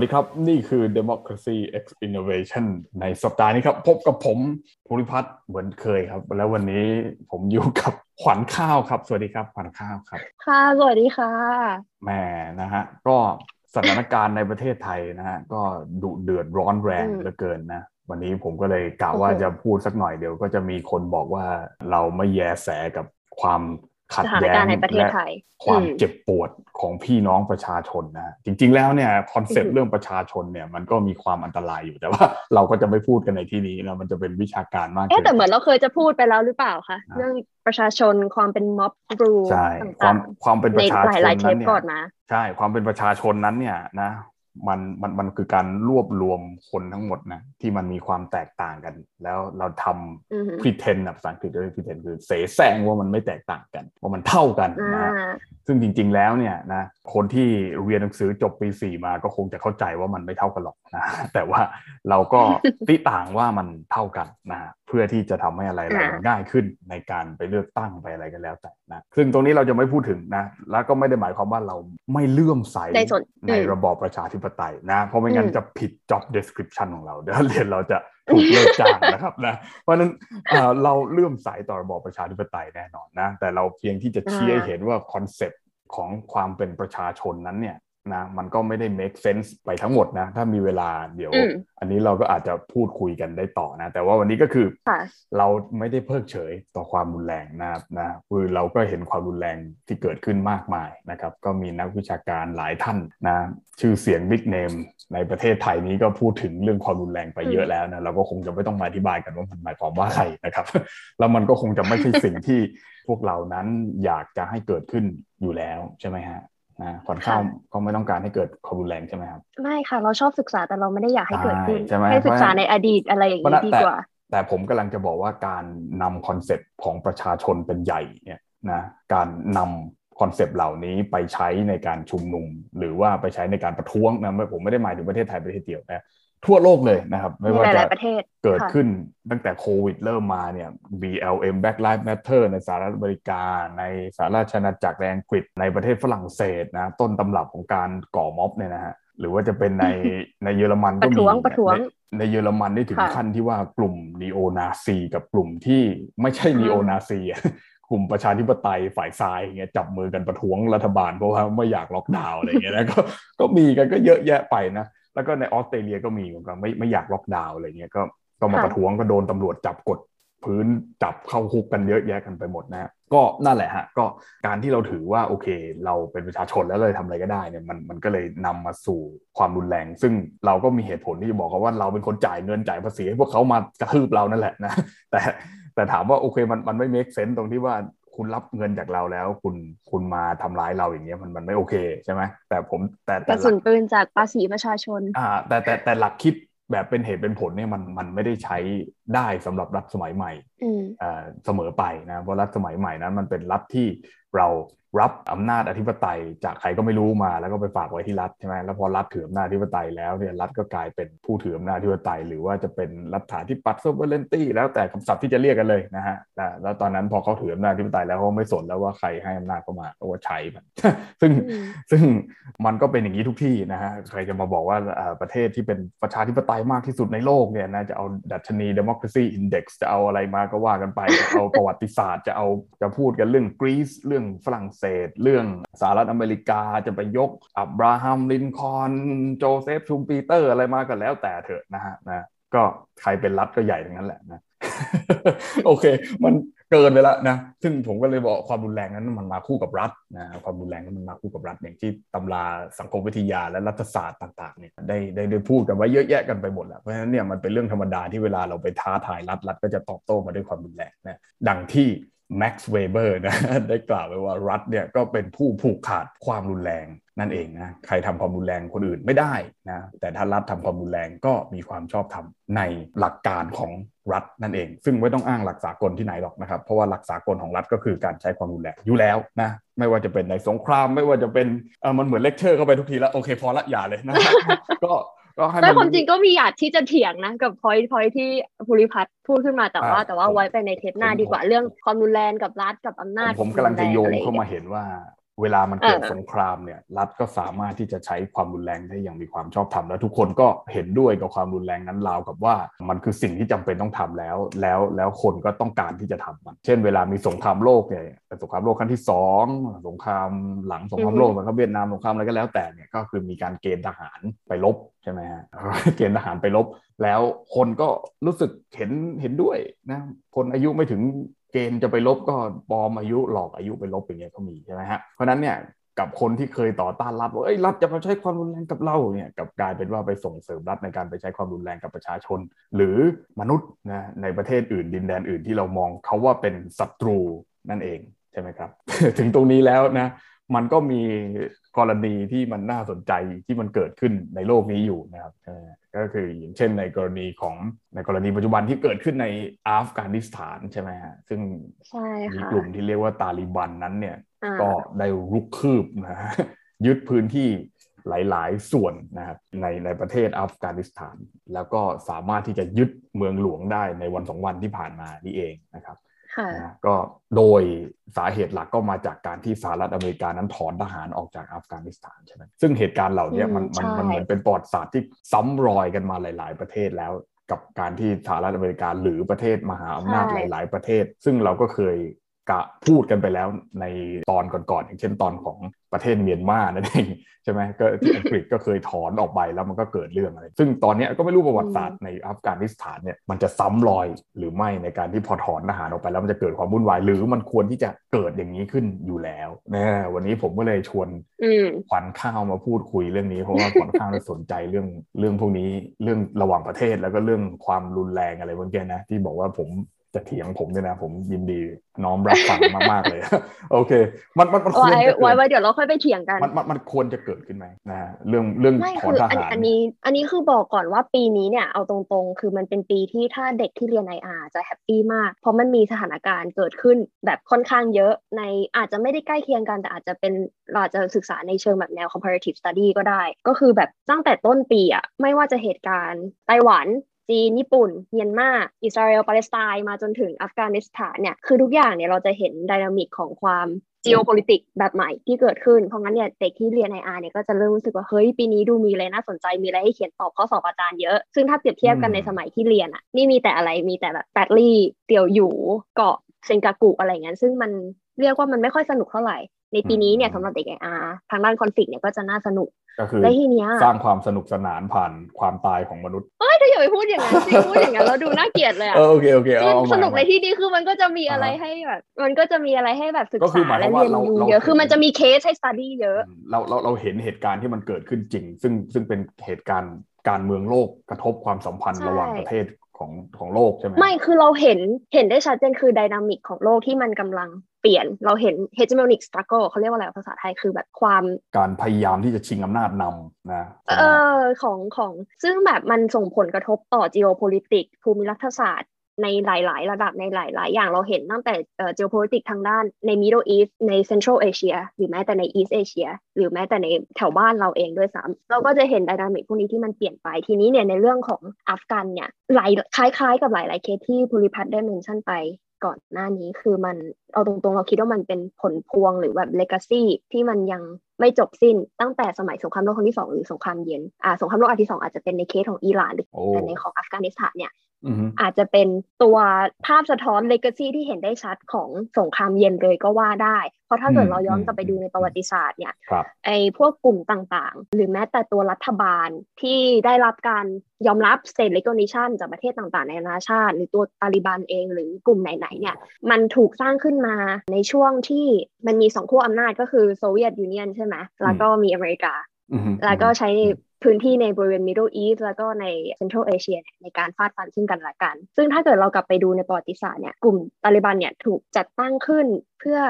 วัสดีครับ นี่คือ Democracy X Innovation ในสัปดาห์นี้ครับ พบกับผมภูริพัฒน์เหมือนเคยครับ แล้ววันนี้ผมอยู่กับขวัญข้าวครับ สวัสดีครับขวัญข้าวครับ ค่ะ สวัสดีค่ะแม่นะฮะก็สถานการณ์ในประเทศไทยนะฮะก็ดุเดือดร้อนแรงเหลือเกินนะวันนี้ผมก็เลยกล่าวว่าจะพูดสักหน่อยเดี๋ยวก็จะมีคนบอกว่าเราไม่แยแสกับความ ขัดแย้งและความเจ็บปวดของพี่น้องประชาชนนะจริง ๆ แล้วเนี่ยคอนเซ็ปต์เรื่องประชาชนเนี่ยมันก็มีความอันตรายอยู่แต่ว่า เราก็จะไม่พูดกันในที่นี้นะมันจะเป็นวิชาการมากเอ๊แต่เหมือนเราเคยจะพูดไปแล้วหรือเปล่าคะเรื่องประชาชนความเป็นม็อบรูใช่ความความเป็นประชาชนนั้นเนี่ยใช่ความเป็นประชาชนนั้นเนี่ยนะ มันมันมันคือการรวบรวมคนทั้งหมดนะที่มันมีความแตกต่างกัน แล้วเราทำ pretend นะภาษาอังกฤษเรียก pretend คือเสแสร้งว่ามันไม่แตกต่างกัน ว่ามันเท่ากันนะซึ่งจริง ๆ แล้วเนี่ยนะคนที่เรียนหนังสือจบปีสี่มาก็คงจะเข้าใจว่ามันไม่เท่ากันหรอกนะแต่ว่าเราก็ติต่างว่ามันเท่ากันนะ เพื่อที่จะทำให้อะไรเราง่ายขึ้นในการไปเลือกตั้งไปอะไรกันแล้วแต่นะซึ่งตรงนี้เราจะไม่พูดถึงนะ แล้วก็ไม่ได้หมายความว่าเราไม่เลื่อมใสในระบอบประชาธิปไตยนะ เพราะไม่งั้นจะผิด job description ของเราเดี๋ยวเรียนเราจะถูกเลิกจ้างนะครับนะเพราะนั้นเราเลื่อมใสต่อระบอบประชาธิปไตยแน่นอนนะ แต่เราเพียงที่จะชี้ให้เห็นว่า concept ของความเป็นประชาชนนั้นเนี่ย นะมันก็ไม่ได้ make sense ไปทั้งหมดนะ ถ้ามีเวลาเดี๋ยว อันนี้เราก็อาจจะพูดคุยกันได้ต่อนะ แต่ว่าวันนี้ก็คือเราไม่ได้เพิกเฉยต่อความรุนแรงนะครับนะคือเราก็เห็นความรุนแรงที่เกิดขึ้นมากมายนะครับ ก็มีนักวิชาการหลายท่านนะ ชื่อเสียง big name ในประเทศไทยนี้ก็พูดถึงเรื่องความรุนแรงไปเยอะแล้วนะเราก็คงจะไม่ต้องมาอธิบายกันว่ามันหมายความว่าอะไรนะครับ แล้วมันก็คงจะไม่ใช่สิ่งที่พวกเรานั้นอยากจะให้เกิดขึ้นอยู่แล้วใช่ไหมฮะ นะขวัญข้าวก็ไม่ต้องการให้เกิดความรุนแรงใช่ไหมครับไม่ค่ะ เราชอบศึกษาแต่เราไม่ได้อยากให้เกิดขึ้นให้ศึกษาในอดีตอะไรอย่างนี้ดีกว่า แต่ผมกำลังจะบอกว่าการนำ concept ของประชาชนเป็นใหญ่เนี่ยนะการนำ concept เหล่านี้ไปใช้ในการชุมนุม หรือว่าไปใช้ในการประท้วงนะผมไม่ได้หมายถึงประเทศไทยประเทศเดียวนะ ทั่วโลกเลยนะครับ ไม่ว่าจะเกิดขึ้นตั้งแต่โควิดเริ่มมาเนี่ย BLM Black Lives Matter ในสหรัฐอเมริกา ในสหราชอาณาจักรแอังกฤษในประเทศฝรั่งเศสนะต้นตำรับของการก่อม็อบเนี่ยนะฮะหรือว่าจะเป็นในในเยอรมันก็มีในเยอรมันได้ถึงขั้นที่ว่ากลุ่มนีโอนาซีกับกลุ่มที่ไม่ใช่นีโอนาซีกลุ่มประชาธิปไตยฝ่ายซ้ายเงี้ยจับมือกันประท้วงรัฐบาลเพราะว่าไม่อยากล็อกดาวน์อะไรเงี้ยนะก็ก็มีกันก็เยอะแยะไปนะ แล้วก็ในออสเตรเลียก็มีเหมือนกันไม่ไม่อยากล็อกดาวน์อะไรเงี้ยก็ก็มาประท้วงก็โดนตำรวจจับกดพื้นจับเข้าคุกกันเยอะแยะกันไปหมดนะก็นั่นแหละฮะก็การที่เราถือว่าโอเค เราเป็นประชาชนแล้วเลยทำอะไรก็ได้เนี่ยมันมันก็เลยนำมาสู่ความรุนแรง ซึ่งเราก็มีเหตุผลที่จะบอกว่าเราเป็นคนจ่ายเงินจ่ายภาษีให้พวกเขามากระทืบเรานั่นแหละนะแต่แต่ถามว่าโอเคมันมันไม่ make sense ตรงที่ว่า คุณรับเงินจากเราแล้ว คุณคุณมาทำร้ายเราอย่างเงี้ยมันมันไม่โอเคใช่ไหมแต่ผมแต่กระสุนปืนจากภาษีประชาชน อ่า แต่แต่แต่หลักคิดแบบเป็นเหตุเป็นผลเนี่ยมันมันไม่ได้ใช้ได้สำหรับรัฐสมัยใหม่เสมอไปนะเพราะรัฐสมัยใหม่นั้นมันเป็นรัฐที่เรา รับอำนาจอธิปไตยจากใครก็ไม่รู้มาแล้วก็ไปฝากไว้ที่รัฐใช่ไหมแล้วพอรัฐถืออำนาจอธิปไตยแล้วเนี่ยรัฐก็กลายเป็นผู้ถืออำนาจอธิปไตย หรือว่าจะเป็นรัฐาธิปัตย์โซเวเรนตี้แล้วแต่คำศัพท์ที่จะเรียกกันเลยนะฮะแล้วตอนนั้นพอเขาถืออำนาจอธิปไตยแล้วเขาไม่สนแล้วว่าใครให้อำนาจเข้ามาเขาก็ใช้มันซึ่งซึ่งมันก็เป็นอย่างนี้ทุกที่นะฮะใครจะมาบอกว่าประเทศที่เป็นประชาธิปไตยมากที่สุดในโลกเนี่ยนะจะเอาดัชนี democracy index จะเอาอะไรมาก็ว่ากันไปจะเอาประวัติศาสตร์จะเอาจะพูดกันเรื่องกรีซเรื่องฝรั่งเศส เรื่องสหรัฐอเมริกาจะไปยกอับราฮัมลินคอล์นโจเซฟชุมปีเตอร์อะไรมาก็แล้วแต่เถอะนะฮะนะก็ใครเป็นรัฐก็ใหญ่ทั้งนั้นแหละนะโอเค มันเกินไปแล้วนะ ซึ่งผมก็เลยบอกความรุนแรงนั้นมันมาคู่กับรัฐนะความรุนแรงนั้นมันมาคู่กับรัฐอย่างที่ตำราสังคมวิทยาและรัฐศาสตร์ต่างๆเนี่ยได้ได้ได้พูดกันไว้เยอะแยะกันไปหมดแล้วเพราะฉะนั้นเนี่ยมันเป็นเรื่องธรรมดาที่เวลาเราไปท้าทายรัฐรัฐก็จะตอบโต้มาด้วยความรุนแรงนะดังที่ แม็กซ์เวเบอร์นะได้กล่าวไว้ว่ารัฐเนี่ยก็เป็นผู้ผูกขาดความรุนแรงนั่นเองนะใครทำความรุนแรงคนอื่นไม่ได้นะแต่ถ้ารัฐทำความรุนแรงก็มีความชอบธรรมในหลักการของรัฐนั่นเอง ซึ่งไม่ต้องอ้างหลักสากลที่ไหนหรอกนะครับเพราะว่าหลักสากลของรัฐก็คือการใช้ความรุนแรงอยู่แล้วนะไม่ว่าจะเป็นในสงคราม ไม่ว่าจะเป็นเออมันเหมือนเลคเชอร์เข้าไปทุกทีแล้วโอเคพอละอย่าเลยนะก็ ก็ให้แต่ความจริงก็มีอยากที่จะเถียงนะกับพอยพอยที่ภูริพัฒน์พูดขึ้นมาแต่ว่า แต่ว่าไว้ไปในเทปหน้าดีกว่าเรื่องความรุนแรงกับรัฐกับอำนาจ ผมกำลังจะโยงเข้ามาเห็นว่า เวลามันเกิดสงครามเนี่ย รัฐก็สามารถที่จะใช้ความรุนแรงได้อย่างมีความชอบธรรมแล้วทุกคนก็เห็นด้วยกับความรุนแรงนั้นราวกับว่า มันคือสิ่งที่จำเป็นต้องทำแล้ว แล้วแล้วคนก็ต้องการที่จะทำมัน เช่น เวลามีสงครามโลกเนี่ยสงครามโลกครั้งที่สองสงครามหลังสงครามโลกมันก็เวียดนามสงครามอะไรก็แล้วแต่เนี่ยก็คือมีการเกณฑ์ทหารไปลบใช่ไหมฮะเกณฑ์ทหารไปลบ แล้วคนก็รู้สึกเห็นเห็นด้วยนะคนอายุไม่ถึง เกณฑ์จะไปลบก็ปลอมอายุหลอกอายุไปลบอย่างเงี้ยก็มีใช่ไหมฮะเพราะนั้นเนี่ยกับคนที่เคยต่อต้านรัฐว่าเอ้ยรัฐจะมาใช้ความรุนแรงกับเราเนี่ยกับกลายเป็นว่าไปส่งเสริมรัฐในการไปใช้ความรุนแรงกับประชาชน หรือมนุษย์นะในประเทศอื่น ดินแดนอื่นที่เรามองเขาว่าเป็นศัตรูนั่นเองใช่ไหมครับ ถึงตรงนี้แล้วนะ มันก็มีกรณีที่มันน่าสนใจที่มันเกิดขึ้นในโลกนี้อยู่นะครับก็คืออย่างเช่นในกรณีของในกรณีปัจจุบันที่เกิดขึ้นในอัฟกานิสถานใช่ไหมฮะซึ่งมีกลุ่มที่เรียกว่าตาลิบันนั้นเนี่ยก็ได้รุกคืบนะยึดพื้นที่หลาย ๆ ส่วนนะครับในในประเทศอัฟกานิสถาน แล้วก็สามารถที่จะยึดเมืองหลวงได้ในวันสองวันที่ผ่านมานี่เองนะครับ ก็โดยสาเหตุหลักก็มาจากการที่สหรัฐอเมริกานั้นถอนทหารออกจากอัฟกานิสถานใช่ไหมซึ่งเหตุการณ์เหล่านี้มันมันมันเหมือนเป็นปอดศาสตร์ที่ซ้ำรอยกันมาหลาย ๆ ประเทศแล้วกับการที่สหรัฐอเมริกาหรือประเทศมหาอำนาจหลาย ๆ ประเทศ ซึ่งเราก็เคย กะพูดกันไปแล้วในตอนก่อนๆอย่างเช่นตอนของประเทศเมียนมานั่นเองใช่ไหมก็ที่อังกฤษก็เคยถอนออกไปแล้วมันก็เกิดเรื่องอะไร ซึ่งตอนนี้ก็ไม่รู้ประวัติศาสตร์ในอัฟกานิสถานเนี่ยมันจะซ้ำรอยหรือไม่ในการที่พอถอนทหารออกไปแล้วมันจะเกิดความวุ่นวาย หรือมันควรที่จะเกิดอย่างนี้ขึ้นอยู่แล้วนะวันนี้ผมก็เลยชวนขวัญข้าวมาพูดคุยเรื่องนี้เพราะว่าขวัญข้าวสนใจเรื่องเรื่องพวกนี้เรื่องระหว่างประเทศแล้วก็เรื่องความรุนแรงอะไรบางอย่างนะที่บอกว่าผม จะเถียงผมเนี่ยนะ ผมยินดีน้อมรับฟังมากๆเลย โอเค มันมันมันควรจะไว้ไว้เดี๋ยวเราค่อยไปเถียงกัน มันมันมันควรจะเกิดขึ้นไหมนะเรื่องเรื่องถอนทหารอันนี้ อันนี้คือบอกก่อนว่าปีนี้เนี่ยเอาตรงๆ คือมันเป็นปีที่ถ้าเด็กที่เรียนไออาจะแฮปปี้มาก เพราะมันมีสถานการณ์เกิดขึ้นแบบค่อนข้างเยอะในอาจจะไม่ได้ใกล้เคียงกัน แต่อาจจะเป็นเราจะศึกษาในเชิงแบบแนว comparative study ก็ได้ ก็คือแบบตั้งแต่ต้นปีอะไม่ว่าจะเหตุการณ์ไต้หวัน จีน ญี่ปุ่น เมียนมา อิสราเอล ปาเลสไตน์มาจนถึงอัฟกานิสถานเนี่ย คือทุกอย่างเนี่ยเราจะเห็น dynamic ของความ geopolitics แบบใหม่ที่เกิดขึ้น เพราะงั้นเนี่ยเด็กที่เรียนใน IR เนี่ยก็จะเริ่มรู้สึกว่า เฮ้ย ปีนี้ดูมีอะไรน่าสนใจ มีอะไรให้เขียนตอบข้อสอบอาจารย์เยอะ ซึ่งถ้าเปรียบเทียบกันในสมัยที่เรียนอะ นี่มีแต่อะไร มีแต่แบบแปดลี่ เตียวอยู่เกาะ เซงกากุอะไรเงี้ย ซึ่งมันเรียกว่ามันไม่ค่อยสนุกเท่าไหร่ ในปีนี้เนี่ยสำหรับเด็กไออาทางด้านคอนฟ lict เนี่ยก็จะน่าสนุกก็คือแล้วทีเนี้ยสร้างความสนุกสนานผ่านความตายของมนุษย์เอ้ยถ้าอย่าไปพูดอย่างนั้นสิพูดอย่างนั้นเราดูน่าเกลียดเลยอะโอเคโอเคสนุกในที่นี้คือมันก็จะมีอะไรให้แบบมันก็จะมีอะไรให้แบบศึกษาและเรียนรู้เยอะคือมันจะมีเคสให้สตูดี้เยอะ เราเราเราเห็นเหตุการณ์ที่มันเกิดขึ้นจริง ซึ่งซึ่งเป็นเหตุการณ์การเมืองโลกกระทบความสัมพันธ์ระหว่างประเทศ ของของโลกใช่ไหมไม่คือเราเห็นเห็นได้ชัดเจนคือดินามิกของโลกที่มันกำลังเปลี่ยนเราเห็น hegemonic struggle เขาเรียกว่าอะไรภาษาไทยคือแบบความการพยายามที่จะชิงอำนาจนำนะเออของของซึ่งแบบมันส่งผลกระทบต่อ geopolitics ภูมิรัฐศาสตร์ ในหลาย ๆ ระดับในหลาย ๆ อย่างเราเห็นตั้งแต่เอ่อ geopolitics ทางด้านใน Middle East ใน Central Asia หรือแม้แต่ใน East Asia หรือแม้แต่ในแถวบ้านเราเองด้วยซ้ำเราก็จะเห็น dynamic พวกนี้ที่มันเปลี่ยนไปทีนี้เนี่ยในเรื่องของอัฟกันเนี่ยหลายคล้าย ๆ กับหลาย ๆ เคสที่ภูริพัฒน์ได้ mention ไปก่อนหน้านี้คือมัน เอาตรงๆ เราคิดว่ามันเป็นผลพวงหรือแบบ legacy ที่มันยังไม่จบสิ้นตั้งแต่สมัยสงครามโลกครั้งที่สองหรือสงครามเย็นอ่าสงครามโลกอันที่สองอาจจะเป็นในเคสของอิหร่านหรือแต่ในของอัฟกานิสถานเนี่ยอาจจะเป็นตัวภาพสะท้อน legacy ที่เห็นได้ชัดของสงครามเย็นเลยก็ว่าได้ เพราะถ้าเกิดเราย้อนกลับไปดูในประวัติศาสตร์เนี่ยไอ้พวกกลุ่มต่างๆ หรือแม้แต่ตัวรัฐบาลที่ได้รับการยอมรับ state recognition จากประเทศต่างๆ ในนานาชาติ หรือตัวตาลิบันเองหรือกลุ่มไหนๆเนี่ยมันถูกสร้างขึ้นมาในช่วงที่มันมีสองขั้วอำนาจก็คือโซเวียตยูเนียนใช่ไหมแล้วก็มีอเมริกา แล้วก็ใช้พื้นที่ในบริเวณ Middle East แล้วก็ใน Central Asia ในการฟาดฟันซึ่งกันและกัน ซึ่งถ้าเกิดเรากลับไปดูในประวัติศาสตร์เนี่ยกลุ่มตาลิบันเนี่ยถูกจัดตั้งขึ้นเพื่อ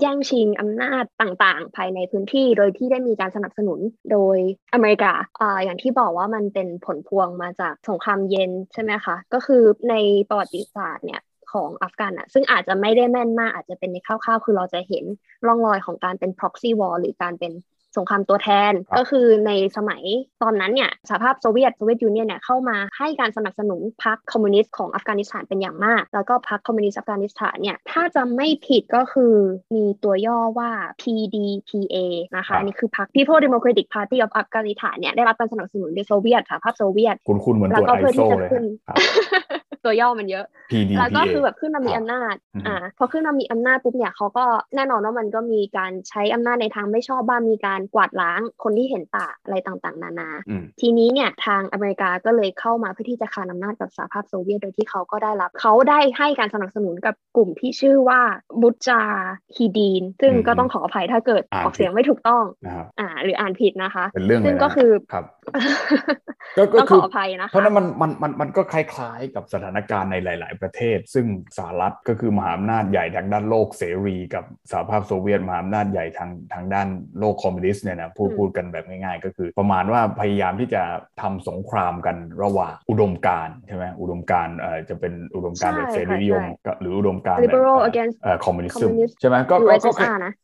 แย่งชิงอำนาจต่างๆ ภายในพื้นที่โดยที่ได้มีการสนับสนุนโดยอเมริกาอ่าอย่างที่บอกว่ามันเป็นผลพวงมาจากสงครามเย็นใช่ไหมคะ ก็คือในประวัติศาสตร์เนี่ย ของอัฟกันอะซึ่งอาจจะไม่ได้แม่นมาก อาจจะเป็นในคร่าวๆ คือเราจะเห็นร่องรอยของการเป็น proxy war หรือการเป็นสงครามตัวแทนก็คือในสมัยตอนนั้นเนี่ยสหภาพโซเวียต Soviet Union เนี่ยเข้ามาให้การสนับสนุนพรรคคอมมิวนิสต์ของอัฟกานิสถานเป็นอย่างมาก แล้วก็พรรคคอมมิวนิสต์อัฟกานิสถานเนี่ยถ้าจำไม่ผิดก็คือมีตัวย่อว่า PDPA นะคะนี่คือพรรค People Democratic Party of Afghanistan เนี่ยได้รับการสนับสนุนโดยโซเวียตสหภาพโซเวียตคุณคุณเหมือนตัวไอโซเลย ตัวย่อมันเยอะ แล้วก็คือแบบขึ้นมามีอำนาจ อ่า พอขึ้นมามีอำนาจปุ๊บเนี่ยเขาก็แน่นอนว่ามันก็มีการใช้อำนาจในทางไม่ชอบบ้างมีการกวาดล้างคนที่เห็นต่างอะไรต่างๆ นานา ทีนี้เนี่ยทางอเมริกาก็เลยเข้ามาเพื่อที่จะคานอำนาจกับสหภาพโซเวียตโดยที่เขาก็ได้รับเขาได้ให้การสนับสนุนกับกลุ่มที่ชื่อว่าบุจาฮีดีน ซึ่งก็ต้องขออภัยถ้าเกิดออกเสียงไม่ถูกต้องอ่า หรืออ่านผิดนะคะเป็นเรื่องซึ่งก็คือครับก็ขออภัยนะคะเพราะนั้นมันมันมันมันก็คล้ายๆกับสถานการณ์ในหลาย ๆ ประเทศ ซึ่งสหรัฐก็คือมหาอำนาจใหญ่ทางด้านโลกเสรี กับสหภาพโซเวียตมหาอำนาจใหญ่ทางทางด้านโลกคอมมิวนิสต์เนี่ยนะพูดพูดกันแบบง่าย ๆ ก็คือประมาณว่าพยายามที่จะทำสงครามกันระหว่างอุดมการใช่ไหมอุดมการเอ่อจะเป็นอุดมการแบบเสรีนิยมหรืออุดมการณ์แบบเอ่อคอมมิวนิสต์ใช่ไหมก็ก็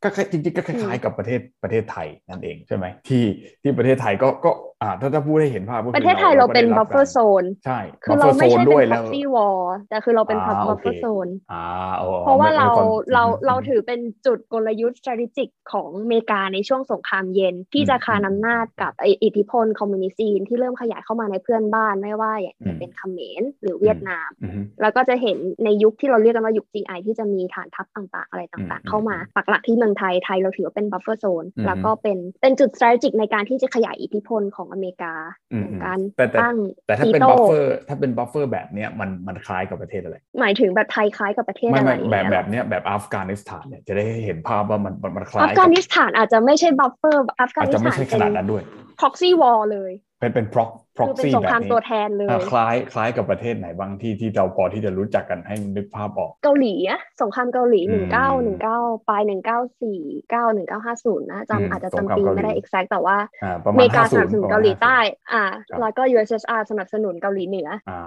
ก็จริงๆก็คล้ายๆกับประเทศประเทศไทยนั่นเองใช่ไหมที่ที่ประเทศไทยก็ก็อ่าถ้าถ้าพูดให้เห็นภาพประเทศไทยเราเป็น buffer zone ใช่คือเราไม่ใช่เป็น proxy war แต่คือเราเป็น buffer zoneเพราะว่าเราเราเราถือเป็นจุดกลยุทธ์ strategic ของอเมริกาในช่วงสงครามเย็น ที่จะคานอำนาจกับอิทธิพลคอมมิวนิสต์ที่เริ่มขยายเข้ามาในเพื่อนบ้านไม่ว่าจะเป็นเขมรหรือเวียดนาม แล้วก็จะเห็นในยุคที่เราเรียกกันว่ายุค GI ที่จะมีฐานทัพต่างๆ อะไรต่างๆ เข้ามาปักหลักที่เมืองไทยไทยเราถือว่าเป็น buffer zone แล้วก็เป็นเป็นจุด strategic ในการที่จะขยายอิทธิพลของอเมริกาการตั้งแต่ถ้าเป็น buffer ถ้าเป็น buffer แบบเนี้ยมันมันคล้ายกับประเทศอะไร หมายถึงแบบไทยคล้ายกับประเทศอะไรแบบแบบเนี้ยแบบอัฟกานิสถานเนี่ยจะได้เห็นภาพว่ามันมันคล้ายอัฟกานิสถานอาจจะไม่ใช่ buffer อัฟกานิสถานอาจจะไม่ใช่ขนาดนั้นด้วย proxy war เลย เป็นเป็น prox พร็อกซี่แบบนี้ตัวแทนเลยคล้ายคล้ายกับประเทศไหนบางที่ที่เราพอที่จะรู้จักกันให้นึกภาพออก เกาหลีอะสงครามเกาหลีหนึ่งเก้าหนึ่งเก้าปลายหนึ่งเก้าสี่เก้าหนึ่งเก้าห้าศูนย์นะจำอาจจะจำปีไม่ได้ exact แต่ว่าอเมริกาสนับสนุนเกาหลีใต้ อ่า แล้วก็ USSR สนับสนุนเกาหลีเหนืออ่า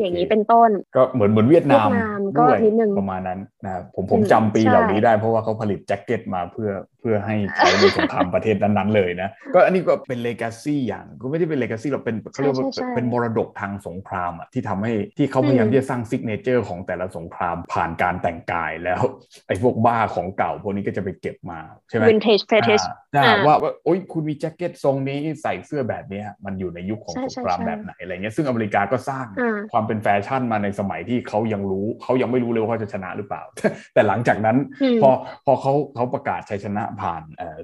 อย่างนี้เป็นต้น ก็เหมือนเหมือนเวียดนามก็นิดนึงประมาณนั้นนะผมผมจำปีเหล่านี้ได้เพราะว่าเขาผลิตแจ็คเก็ตมาเพื่อเพื่อให้ใช้ในสงครามประเทศนั้นๆเลยนะก็อันนี้ก็เป็น legacy อย่างก็ไม่ได้เป็น legacy เราเป็นเขาเรียกว่าเป็นมรดกทางสงครามอะที่ทำให้ที่เขาพยายามที่จะสร้าง signature ของแต่ละสงครามผ่านการแต่งกายแล้ว ไอ้พวกบ้าของเก่าพวกนี้ก็จะไปเก็บมาใช่ไหม vintage fetish ว่าว่าโอ้ยคุณมีแจ็คเก็ตทรงนี้ใส่เสื้อแบบนี้มันอยู่ในยุคของสงครามแบบไหนอะไรเงี้ยซึ่งอเมริกาก็สร้างความเป็นแฟชั่นมาในสมัยที่เขายังรู้เขายังไม่รู้เลยว่าจะชนะหรือเปล่า แต่หลังจากนั้นพอพอเขาเขาประกาศชัยชนะผ่านเอ่อ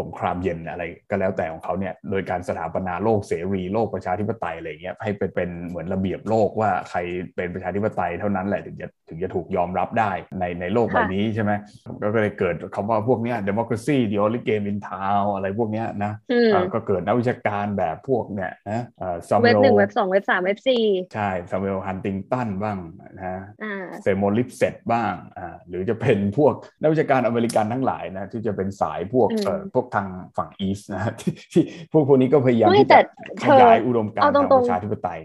สงครามเย็นอะไรก็แล้วแต่ของเขาเนี่ยโดยการสถาปนาโลกเสรีโลกประชาธิปไตยอะไรเงี้ยให้เป็นเป็นเหมือนระเบียบโลกว่าใครเป็นประชาธิปไตยเท่านั้นแหละถึงจะถึงจะถูกยอมรับได้ในในโลกใบนี้ใช่ไหมก็เลยเกิดคำว่าพวกเนี้ย democracy the only game in town อะไรพวกเนี้ยนะก็เกิดนักวิชาการแบบพวกเนี้ยนะเว็บหนึ่งเว็บสองเว็บสามเว็บสี่ใช่ซามูเอลฮันติงตันบ้างนะเซย์มัวร์ลิปเซตบ้างอ่าหรือจะเป็นพวกนักวิชาการอเมริกันทั้งหลายนะที่จะเป็นสายพวกเอ่อพวกทางฝั่ง East นะที่พวกพวกนี้ก็พยายามที่จะขยายอุดมการณ์ทางประชาธิปไตย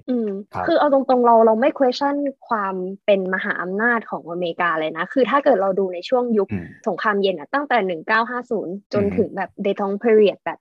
คือเอาตรงๆเราเราไม่ question ความเป็นมหาอำนาจของอเมริกาเลยนะ คือถ้าเกิดเราดูในช่วงยุคสงครามเย็นอะตั้งแต่ 1950 จนถึงแบบ détente period แบบ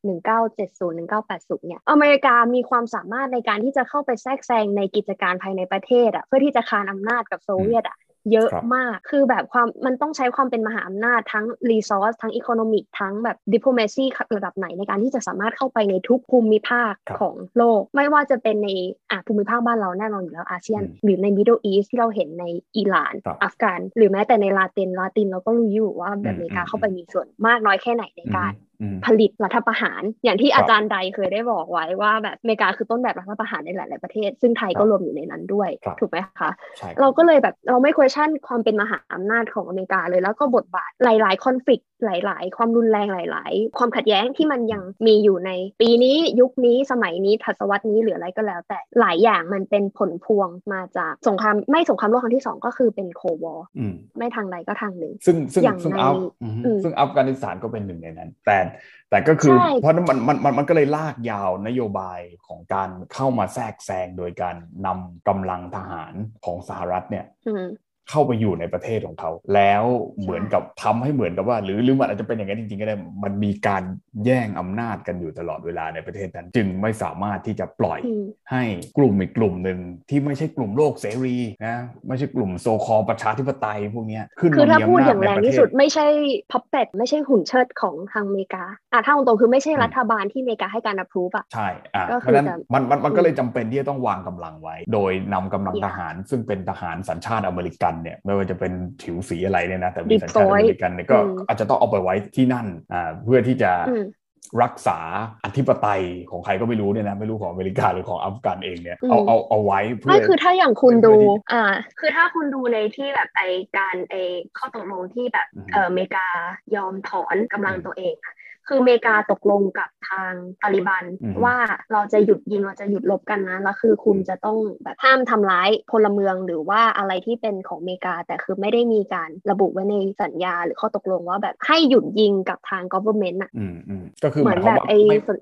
1970 1980 เนี่ย อเมริกามีความสามารถในการที่จะเข้าไปแทรกแซงในกิจการภายในประเทศอะเพื่อที่จะคานอำนาจกับโซเวียตอะ เยอะมาก คือแบบความมันต้องใช้ความเป็นมหาอำนาจทั้ง resource ทั้ง economic ทั้งแบบ diplomacy ระดับไหนในการที่จะสามารถเข้าไปในทุกภูมิภาคของโลก ไม่ว่าจะเป็นในอะภูมิภาคบ้านเราแน่นอนอยู่แล้วอาเซียน หรือใน Middle East ที่เราเห็นในอิหร่าน อัฟกาน หรือแม้แต่ในลาตินลาตินเราก็รู้อยู่ว่าแบบอเมริกาเข้าไปมีส่วนมากน้อยแค่ไหนในการ ผลิตรัฐประหาร อย่างที่อาจารย์ใดเคยได้บอกไว้ว่าแบบอเมริกาคือต้นแบบรัฐประหารในหลาย ๆ ประเทศ ซึ่งไทยก็รวมอยู่ในนั้นด้วย ถูกไหมคะ เราก็เลยแบบเราไม่ question ความเป็นมหาอำนาจของอเมริกาเลย แล้วก็บทบาทหลาย ๆ คอนฟ lict หลาย ๆ ความรุนแรงหลาย ๆ ความขัดแย้งที่มันยังมีอยู่ในปีนี้ยุคนี้สมัยนี้ทศวรรษนี้หรืออะไรก็แล้ว แต่หลายอย่างมันเป็นผลพวงมาจากสงครามไม่สงครามโลกครั้งที่สองก็คือเป็นโควอไม่ทางใดก็ทางหนึ่งซึ่งซึ่งซึ่งอัฟซึ่งอัฟกานิสถานก็เป็นหนึ่งในนั้น แต่แต่ก็คือเพราะนั้นมันมันมันมันก็เลยลากยาวนโยบายของการเข้ามาแทรกแซงโดยการนำกำลังทหารของสหรัฐเนี่ย เข้าไปอยู่ในประเทศของเขา แล้วเหมือนกับทำให้เหมือนกับว่า หรือหรือมันอาจจะเป็นอย่างนั้นจริงๆก็ได้มันมีการแย่งอำนาจกันอยู่ตลอดเวลาในประเทศนั้น จึงไม่สามารถที่จะปล่อยให้กลุ่มอีกกลุ่มหนึ่งที่ไม่ใช่กลุ่มโลกเสรีนะไม่ใช่กลุ่มโซคอประชาธิปไตยพวกนี้ขึ้นคือถ้าพูดอย่างแรงที่สุดไม่ใช่พับเป็ดไม่ใช่หุ่นเชิดของทางอเมริกาอะถ้าตรงๆคือไม่ใช่รัฐบาลที่อเมริกาให้การรับรู้อะใช่อะเพราะฉะนั้นมันมันมันก็เลยจำเป็นที่จะต้องวางกำลังไว้ โดยนำกำลังทหาร ซึ่งเป็นทหารสัญชาติอเมริกันเนี่ยไม่ว่าจะเป็นผิวสีอะไรเนี่ยนะแต่มีสัญชาติอเมริกันเนี่ยก็อาจจะต้องเอาไปไว้ที่นั่นอ่าเพื่อที่จะรักษาอธิปไตยของใครก็ไม่รู้เนี่ยนะ ไม่รู้ของอเมริกาหรือของอัฟกันเองเนี่ยเอาเอาเอาไว้เพื่อไม่คือถ้าอย่างคุณดูอ่าคือถ้าคุณดูในที่แบบไอการไอข้อตกลงที่แบบเอออเมริกายอมถอนกำลังตัวเองอะ คืออเมริกาตกลงกับทางตาลิบันว่าเราจะหยุดยิงเราจะหยุดลบกันนะแล้วคือคุณจะต้องแบบห้ามทำร้ายพลเมืองหรือว่าอะไรที่เป็นของอเมริกา แต่คือไม่ได้มีการระบุไว้ในสัญญาหรือข้อตกลงว่าแบบให้หยุดยิงกับทาง government อะก็คือเหมือนแบบไอ้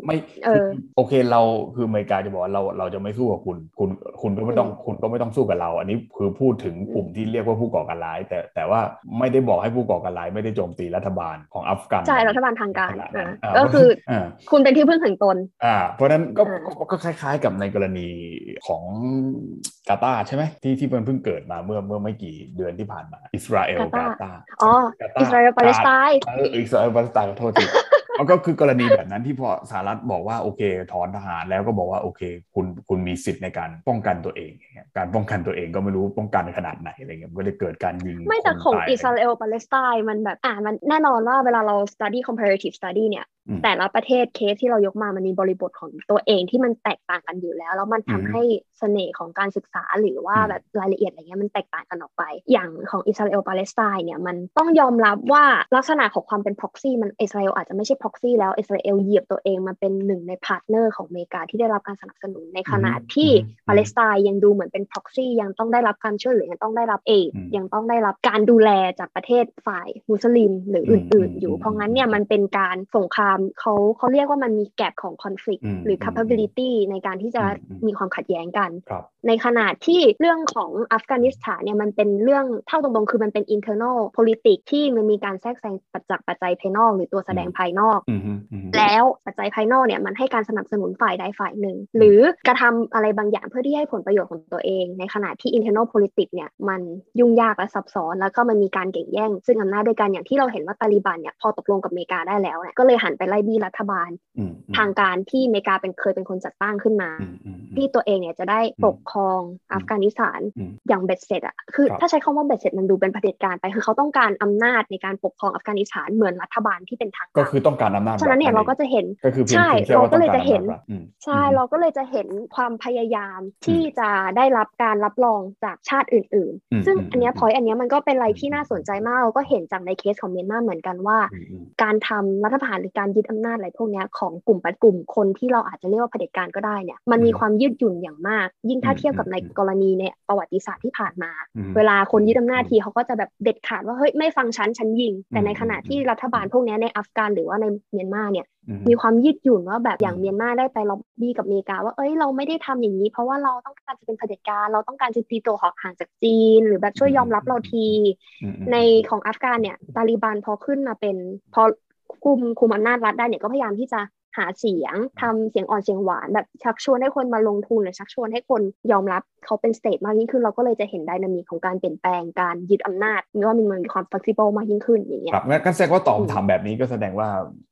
ไม่เออโอเคเราคืออเมริกาจะบอกว่าเราเราจะไม่สู้กับคุณคุณคุณก็ไม่ต้องคุณก็ไม่ต้องสู้กับเรา อันนี้คือพูดถึงกลุ่มที่เรียกว่าผู้ก่อการร้าย แต่แต่ว่าไม่ได้บอกให้ผู้ก่อการร้ายไม่ได้โจมตีรัฐบาลของอัฟกันใช่รัฐบาลทางการก็คือคุณเป็นที่พึ่งแห่งตน อ่า เพราะนั้นก็ก็คล้าย ๆ กับในกรณีของกาตาใช่ไหมที่ที่มันเพิ่งเกิดมาเมื่อเมื่อไม่กี่เดือนที่ผ่านมา อิสราเอลกาตาอ๋ออิสราเอลปาเลสไตน์เอออิสราเอลปาเลสไตน์ขอโทษที มันก็คือกรณีแบบนั้นที่พอสหรัฐบอกว่าโอเค ถอนทหารแล้วก็บอกว่าโอเค คุณคุณมีสิทธิ์ในการป้องกันตัวเองการป้องกันตัวเองก็ไม่รู้ป้องกันขนาดไหนอะไรเงี้ยก็เลยเกิดการยิงไม่แต่ของอิสราเอลปาเลสไตน์มันแบบอ่ามันแน่นอนว่าเวลาเรา study comparative study เนี่ย แต่ละประเทศเคสที่เรายกมามันมีบริบทของตัวเองที่มันแตกต่างกันอยู่แล้ว แล้วมันทำให้เสน่ห์ของการศึกษาหรือว่าแบบรายละเอียดอะไรเงี้ยมันแตกต่างกันออกไป อย่างของอิสราเอลปาเลสไตน์เนี่ยมันต้องยอมรับว่าลักษณะของความเป็น proxy มันอิสราเอลอาจจะไม่ใช่ proxy แล้วอิสราเอลเขยิบตัวเองมาเป็นหนึ่งใน partner ของอเมริกาที่ได้รับการสนับสนุนในขณะที่ปาเลสไตน์ยังดูเหมือนเป็น proxy ยังต้องได้รับการช่วยเหลือยังต้องได้รับ aid ยังต้องได้รับการดูแลจากประเทศฝ่ายมุสลิมหรืออื่น ๆ อยู่เพราะงั้นเนี่ยมันเป็นการสงครามเขาเขาเรียกว่ามันมี gap ของ conflict หรือ capability ในการที่จะมีความขัดแย้งกัน ในขณะที่เรื่องของอัฟกานิสถานเนี่ยมันเป็นเรื่องเท่าตรงๆคือมันเป็น internal politics ที่มันมีการแทรกแซงปัจจัยปัจจัยภายนอก หรือตัวแสดงภายนอก แล้วปัจจัยภายนอกเนี่ยมันให้การสนับสนุนฝ่ายใดฝ่ายหนึ่ง หรือกระทำอะไรบางอย่างเพื่อที่ให้ผลประโยชน์ของตัวเอง ในขณะที่ internal politics เนี่ยมันยุ่งยากและซับซ้อน แล้วก็มันมีการแข่งแย่ง ซึ่งอำนาจด้วยกันอย่างที่เราเห็นว่าตาลิบันเนี่ยพอตกลงกับอเมริกาได้แล้วเนี่ยก็เลยหันไปไล่บี้รัฐบาล ทางการที่อเมริกาเป็นเคยเป็นคนจัดตั้งขึ้นมา ที่ตัวเองเนี่ยจะได้ปกครองอัฟกานิสถานอย่างเบ็ดเสร็จอะคือถ้าใช้คำว่าเบ็ดเสร็จมันดูเป็นเผด็จการไป คือเขาต้องการอำนาจในการปกครองอัฟกานิสถานเหมือนรัฐบาลที่เป็นทางก็คือต้องการอำนาจฉะนั้นเนี่ยเราก็จะเห็นใช่เราก็เลยจะเห็นใช่เราก็เลยจะเห็นความพยายามที่จะได้รับการรับรองจากชาติอื่น ๆ ซึ่งอันนี้พอยอันนี้มันก็เป็นอะไรที่น่าสนใจมากเราก็เห็นจากในเคสของเมียนมาเหมือนกันว่า การทำรัฐประหารหรือการยึดอำนาจอะไรพวกนี้ของกลุ่มปัดกลุ่มคนที่เราอาจจะเรียกว่าเผด็จการก็ได้เนี่ยมันมีความยืดหยุ่นอย่างมาก ยิ่งถ้าเทียบกับในกรณีในประวัติศาสตร์ที่ผ่านมา เวลาคนยึดอำนาจทีเขาก็จะแบบเด็ดขาดว่าเฮ้ยไม่ฟังฉันฉันยิง แต่ในขณะที่รัฐบาลพวกนี้ในอัฟกานหรือว่าในเมียนมาเนี่ยมีความยืดหยุ่นว่าแบบอย่างเมียนมาได้ไปล็อบบี้กับอเมริกาว่าเอ้ยเราไม่ได้ทำอย่างนี้ เพราะว่าเราต้องการจะเป็นเผด็จการเราต้องการจะตีตัวห่างจากจีน หรือแบบช่วยยอมรับเราที ในของอัฟกานเนี่ยตาลีบันพอขึ้นมาเป็นพอ คุมคุมอำนาจรัฐได้เนี่ยก็พยายามที่จะ หาเสียงทำเสียงอ่อนเสียงหวานแบบชักชวนให้คนมาลงทุนหรือชักชวนให้คนยอมรับเขาเป็น state มากยิ่งขึ้นเราก็เลยจะเห็น dynamic ของการเปลี่ยนแปลงการยึดอำนาจมีว่ามันมีความฟ l ซิเบิลมากยิ่งขึ้นอย่างเงี้ยครับงั้นแสดงว่าตอบถามแบบนี้ก็แสดงว่า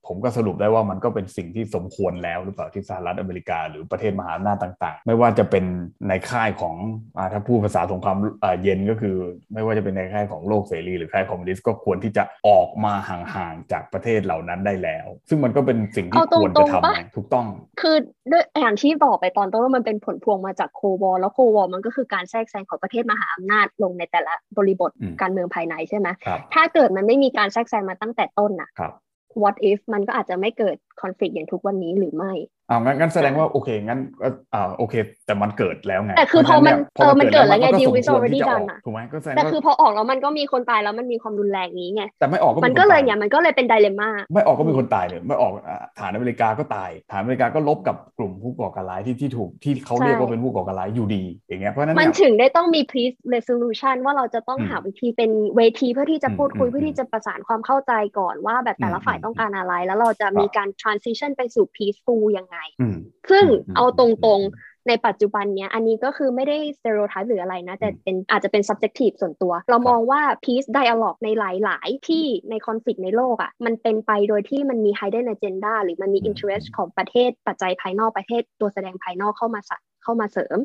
ผมก็สรุปได้ว่ามันก็เป็นสิ่งที่สมควรแล้วหรือเปล่าที่สหรัฐอเมริกา หรือประเทศมหาอำนาจต่าง ๆ ไม่ว่าจะเป็นในค่ายของถ้าพูดภาษาสงครามเย็นก็คือ ไม่ว่าจะเป็นในค่ายของโลกเสรีหรือค่ายคอมมิวนิสต์ก็ควรที่จะออกมาห่างๆจากประเทศเหล่านั้นได้แล้ว ซึ่งมันก็เป็นสิ่งที่ควรจะทำถูกต้อง คือด้วยอย่างที่บอกไปตอนต้นว่ามันเป็นผลพวงมาจาก Cold War แล้ว Cold War มันก็คือการแทรกแซงของประเทศมหาอำนาจลงในแต่ละบริบทการเมืองภายในใช่ไหมถ้าเกิดมันไม่มีการแทรกแซงมาตั้งแต่ต้นน่ะ what if มันก็อาจจะไม่เกิดคอนฟ lict อย่างทุกวันนี้หรือไม่อ่างั้นงั้นแสดงว่าโอเคงั้นก็อ่าโอเค แต่มันเกิดแล้วไงแต่คือพอมันเออมันเกิดแล้วไงดีวิสอร์ดี้ดันอะถูกไหมก็แสดงแต่คือพอออกแล้วมันก็มีคนตายแล้วมันมีความรุนแรงนี้ไงแต่ไม่ออกก็มันก็เลยเนี่ยมันก็เลยเป็นไดเลม่าไม่ออกก็มีคนตายเลยไม่ออกฐานอเมริกาก็ตายฐานอเมริกาก็ลบกับกลุ่มผู้ก่อการร้ายที่ที่ถูกที่เขาเรียกว่าเป็นผู้ก่อการร้ายอยู่ดีอย่างเงี้ยเพราะนั้นมันถึงได้ต้องมี peace resolution ว่าเราจะต้องหาวิธีเป็นเวทีเพื่อที่จะพูดคุยเพื่อที่จะประสานความเข้าใจก่อนว่าแบบแต่ละฝ่ายต้องการอะไร แล้วเราจะมีการ transition ไปสู่ peaceful ยังไง ซึ่งเอาตรงๆ ในปัจจุบันเนี้ย อันนี้ก็คือไม่ได้ stereotype หรืออะไรนะ แต่เป็นอาจจะเป็น subjective ส่วนตัว เรามองว่า peace dialogue ในหลาย ๆ ที่ใน conflict ในโลกอะ่ะ มันเป็นไปโดยที่มันมี hidden agenda หรือมันมี interest ของประเทศปัจจัยภายนอกประเทศตัวแสดงภายนอกเข้ามาเข้ามาเสริม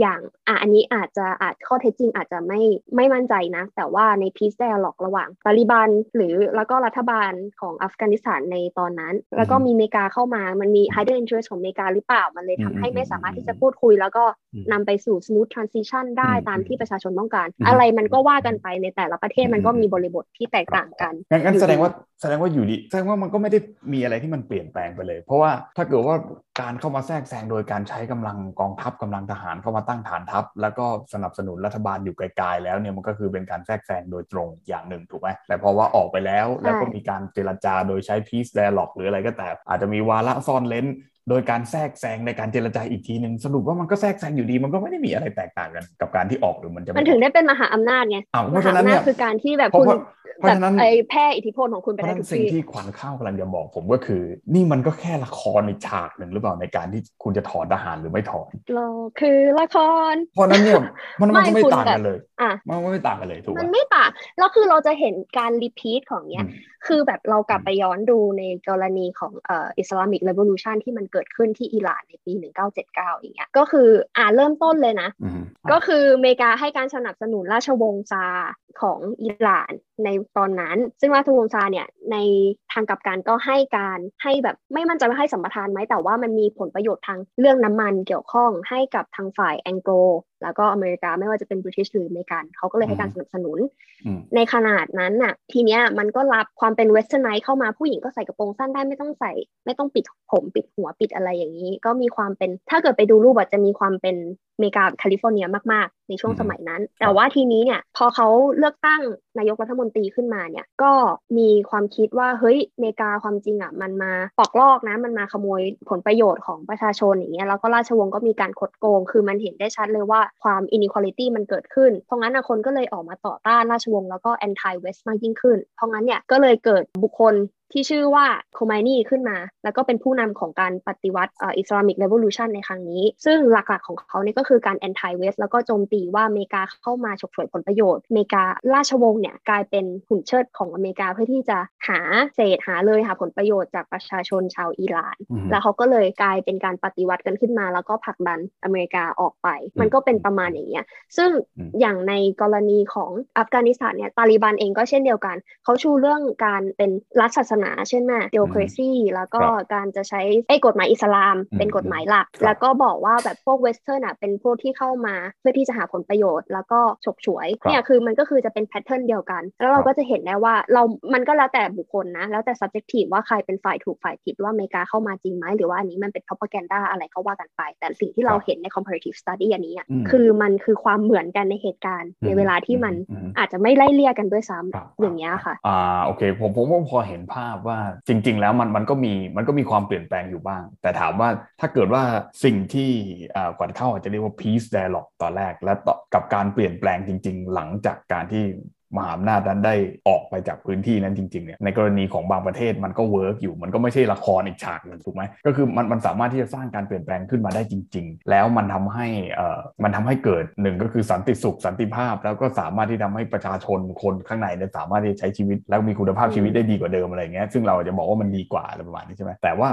อย่างอะอันนี้อาจจะอาจข้อเท็จจริงอาจจะไม่ไม่มั่นใจนะ แต่ว่าใน peace dialogue ระหว่างตาลิบันหรือแล้วก็รัฐบาลของอัฟกานิสถานในตอนนั้น แล้วก็มีเมกาเข้ามามันมี hidden interest ของเมกาหรือเปล่า มันเลยทำให้ไม่สามารถที่จะพูดคุย แล้วก็นำไปสู่ smooth transition ได้ตามที่ประชาชนต้องการ อะไรมันก็ว่ากันไปในแต่ละประเทศมันก็มีบริบทที่แตกต่างกันงั้นแสดงว่าแสดงว่าอยู่ดีแสดงว่ามันก็ไม่ได้มีอะไรที่มันเปลี่ยนแปลงไปเลย เพราะว่าถ้าเกิดว่า การเข้ามาแทรกแซงโดยการใช้กำลังกองทัพกำลังทหารเข้ามาตั้งฐานทัพ แล้วก็สนับสนุนรัฐบาลอยู่ไกลๆแล้วเนี่ยมันก็คือเป็นการแทรกแซงโดยตรงอย่างหนึ่งถูกไหมแต่พอว่าออกไปแล้วแล้วก็มีการเจรจาโดยใช้ peace dialogue หรืออะไรก็แต่ อาจจะมีวาระซ่อนเร้นโดยการแทรกแซงในการเจรจาอีกทีหนึ่งสรุปว่ามันก็แทรกแซงอยู่ดีมันก็ไม่ได้มีอะไรแตกต่างกันกับการที่ออกหรือมันจะมันถึงได้เป็นมหาอำนาจไงเพราะฉะนั้นเนี่ยคือการที่แบบคุณ แบบไอ้แพร่อิทธิพลของคุณไปได้ทุกสิ่งที่ขวัญข้าวกำลังจะบอกผมก็คือ นี่มันก็แค่ละครในฉากหนึ่งหรือเปล่าในการที่คุณจะถอนทหารหรือไม่ถอนเราคือละคร เพราะนั้นเนี่ยมันมันไม่ต่างกันเลยอะมันไม่ต่างกันเลยถูกไหมมันไม่ต่างแล้วคือเราจะเห็นการ repeat ของเนี้ยคือแบบเรากลับไปย้อนดูในกรณีของเอ่อ Islamic Revolution ที่มันเกิดขึ้นที่อิหร่านในปี 1979 อย่างเงี้ยก็คืออ่าเริ่มต้นเลยนะ ก็คืออเมริกาให้การสนับสนุนราชวงศ์ชาห์ของอิหร่านในตอนนั้น ซึ่งราชวงศ์ชาห์เนี่ยในทางกลับกันก็ให้การให้แบบไม่มั่นใจว่าให้สัมปทานไหมแต่ว่ามันมีผลประโยชน์ทางเรื่องน้ำมันเกี่ยวข้องให้กับทางฝ่ายแองโกลแล้วก็อเมริกาไม่ว่าจะเป็น British หรืออเมริกันเขาก็เลยให้การสนับสนุน ในขนาดนั้นน่ะ ทีเนี้ยมันก็รับความเป็น westernized เข้ามาผู้หญิงก็ใส่กระโปรงสั้นได้ไม่ต้องใส่ ไม่ต้องปิดผมปิดหัวปิดอะไรอย่างนี้ ก็มีความเป็นถ้าเกิดไปดูรูปอาจจะมีความเป็นเมกาแคลิฟอร์เนียมากๆ ในช่วงสมัยนั้น แต่ว่าทีนี้เนี่ยพอเขาเลือกตั้งนายกรัฐมนตรีขึ้นมาเนี่ยก็มีความคิดว่าเฮ้ยเมกาความจริงอะมันมาปอกลอกนะมันมาขโมยผลประโยชน์ของประชาชนอย่างเงี้ยแล้วก็ราชวงศ์ก็มีการคดโกง คือมันเห็นได้ชัดเลยว่าความ inequality มันเกิดขึ้น เพราะงั้นคนก็เลยออกมาต่อต้านราชวงศ์แล้วก็ anti west มากยิ่งขึ้น เพราะงั้นเนี่ยก็เลยเกิดบุคคล ที่ชื่อว่าโคมัยนีขึ้นมา แล้วก็เป็นผู้นำของการปฏิวัติ Islamic Revolution ในครั้งนี้ ซึ่งหลักๆของเขาเนี่ยก็คือการ anti West แล้วก็โจมตีว่าอเมริกาเข้ามาฉกฉวยผลประโยชน์อเมริการาชวงศ์เนี่ยกลายเป็นหุ่นเชิดของอเมริกาเพื่อที่จะหาเศษหาเลยหาผลประโยชน์จากประชาชนชาวอิหร่าน แล้วเขาก็เลยกลายเป็นการปฏิวัติกันขึ้นมา แล้วก็ผลักดันอเมริกาออกไป มันก็เป็นประมาณอย่างเงี้ยซึ่งอย่างในกรณีของอัฟกานิสถานเนี่ยตาลีบันเองก็เช่นเดียวกัน เขาชูเรื่องการเป็นรัฐศาสนา ใช่ไหม theocracy แล้วก็การจะใช้ไอ้กฎหมายอิสลามเป็นกฎหมายหลัก แล้วก็บอกว่าแบบพวก Western อะเป็นพวกที่เข้ามาเพื่อที่จะหาผลประโยชน์ แล้วก็ฉกฉวยเนี่ยคือมันก็คือจะเป็น pattern เดียวกัน แล้วเราก็จะเห็นได้ว่าเรา มันก็แล้วแต่บุคคลนะ แล้วแต่ subjective ว่าใครเป็นฝ่ายถูกฝ่ายผิดว่าอเมริกาเข้ามาจริงไหมหรือว่าอันนี้มันเป็น propaganda อะไรก็ว่ากันไป แต่สิ่งที่เราเห็นใน comparative study อันนี้คือมันคือความเหมือนกันในเหตุการณ์ ในเวลาที่มันอาจจะไม่ไล่เลี่ยกันด้วยซ้ำอย่างเงี้ยค่ะอ่าโอเคผมผมพอเห็นภาพว่าจริง ๆ แล้วมันมันก็มีมันก็มีความเปลี่ยนแปลงอยู่บ้าง แต่ถามว่าถ้าเกิดว่าสิ่งที่ขวัญเข้าอาจจะเรียกว่า peace dialogue ตอนแรก และกับการเปลี่ยนแปลงจริง ๆ หลังจากการที่ มหาอำนาจนั้นได้ออกไปจากพื้นที่นั้นจริงๆเนี่ยในกรณีของบางประเทศมันก็ work อยู่ มันก็ไม่ใช่ละครอีกฉากหนึ่งถูกไหมก็คือมันมันสามารถที่จะสร้างการเปลี่ยนแปลงขึ้นมาได้จริง ๆ แล้วมันทำให้เอ่อมันทำให้เกิดหนึ่งก็คือสันติสุขสันติภาพ แล้วก็สามารถที่ทำให้ประชาชนคนข้างในเนี่ยสามารถที่จะใช้ชีวิต แล้วมีคุณภาพชีวิตได้ดีกว่าเดิมอะไรเงี้ยซึ่งเราจะบอกว่ามันดีกว่าอะไรประมาณนี้ใช่ไหมแต่ว่า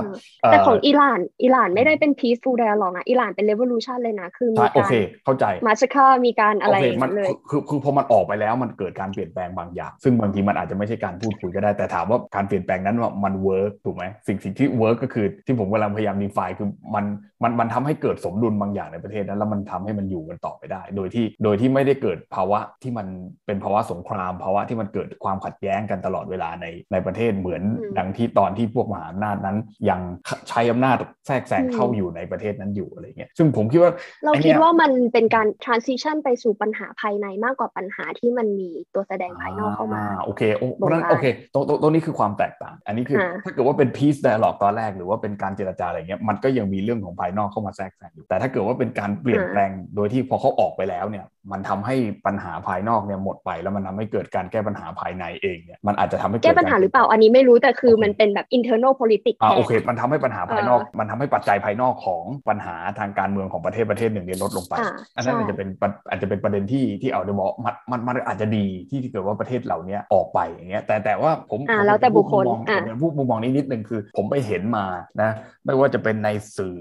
แต่ของอิหร่านอิหร่านไม่ได้เป็น peaceful dialogue นะอิหร่านเป็น revolution เลยนะคือมีการโอเคเข้าใจ massacre มีการอะไรเลยคือคือพอมันออกไปแล้วมันเกิดการการเปลี่ยนแปลงบางอย่าง ซึ่งบางทีมันอาจจะไม่ใช่การพูดคุยก็ได้แต่ถามว่าการเปลี่ยนแปลงนั้นว่ามัน work ถูกไหมสิ่งสิ่งที่ work ก็คือที่ผมกำลังพยายาม define คือมันมันมันทำให้เกิดสมดุลบางอย่างในประเทศนั้นแล้วมันทำให้มันอยู่กันต่อไปได้ โดยที่โดยที่ไม่ได้เกิดภาวะที่มันเป็นภาวะสงครามภาวะที่มันเกิดความขัดแย้งกันตลอดเวลาในในประเทศเหมือนดังที่ตอนที่พวกมหาอำนาจนั้น ยังใช้อำนาจแทรกแซงเข้าอยู่ในประเทศนั้นอยู่อะไรเงี้ยซึ่งผมคิดว่าเราคิดว่ามันเป็นการ transition ไปสู่ปัญหาภายในมากกว่าปัญหาที่มันมีตัวแสดงภายนอกเข้ามาโอเคเพราะนั้นโอเคตรงตรงนี้คือความแตกต่าง อันนี้คือถ้าเกิดว่าเป็น peace dialogue ตอนแรกหรือว่าเป็นการเจรจาอะไรเงี้ยมันก็ยังมีเรื่องของภายนอกเข้ามาแทรกแซงอยู่แต่ถ้าเกิดว่าเป็นการเปลี่ยนแปลงโดยที่พอเขาออกไปแล้วเนี่ย มันทำให้ปัญหาภายนอกเนี่ยหมดไป แล้วมันทาให้เกิดการแก้ปัญหาภายในเองเนี่ยมันอาจจะทำให้แก้ปัญหาหรือเปล่าอันนี้ไม่รู้แต่คือมันเป็นแบบ internal politics อ่าโอเค มันทำให้ปัญหาภายนอก มันทำให้ปัจจัยภายนอกของปัญหาทางการเมืองของประเทศประเทศหนึ่งเนี่ยลดลงไป อันนั้นอาจจะเป็นอาจจะเป็นประเด็นที่ที่เอาเดบอกมันมันมันอาจจะดีที่เกิดว่าประเทศเหล่านี้ออกไปอย่างเงี้ยแต่แต่ว่าผมอ่าแล้วแต่บุคคลอ่าผู้มุมมองนี้นิดนึงคือ ผมไปเห็นมานะไม่ว่าจะเป็นในสื่อ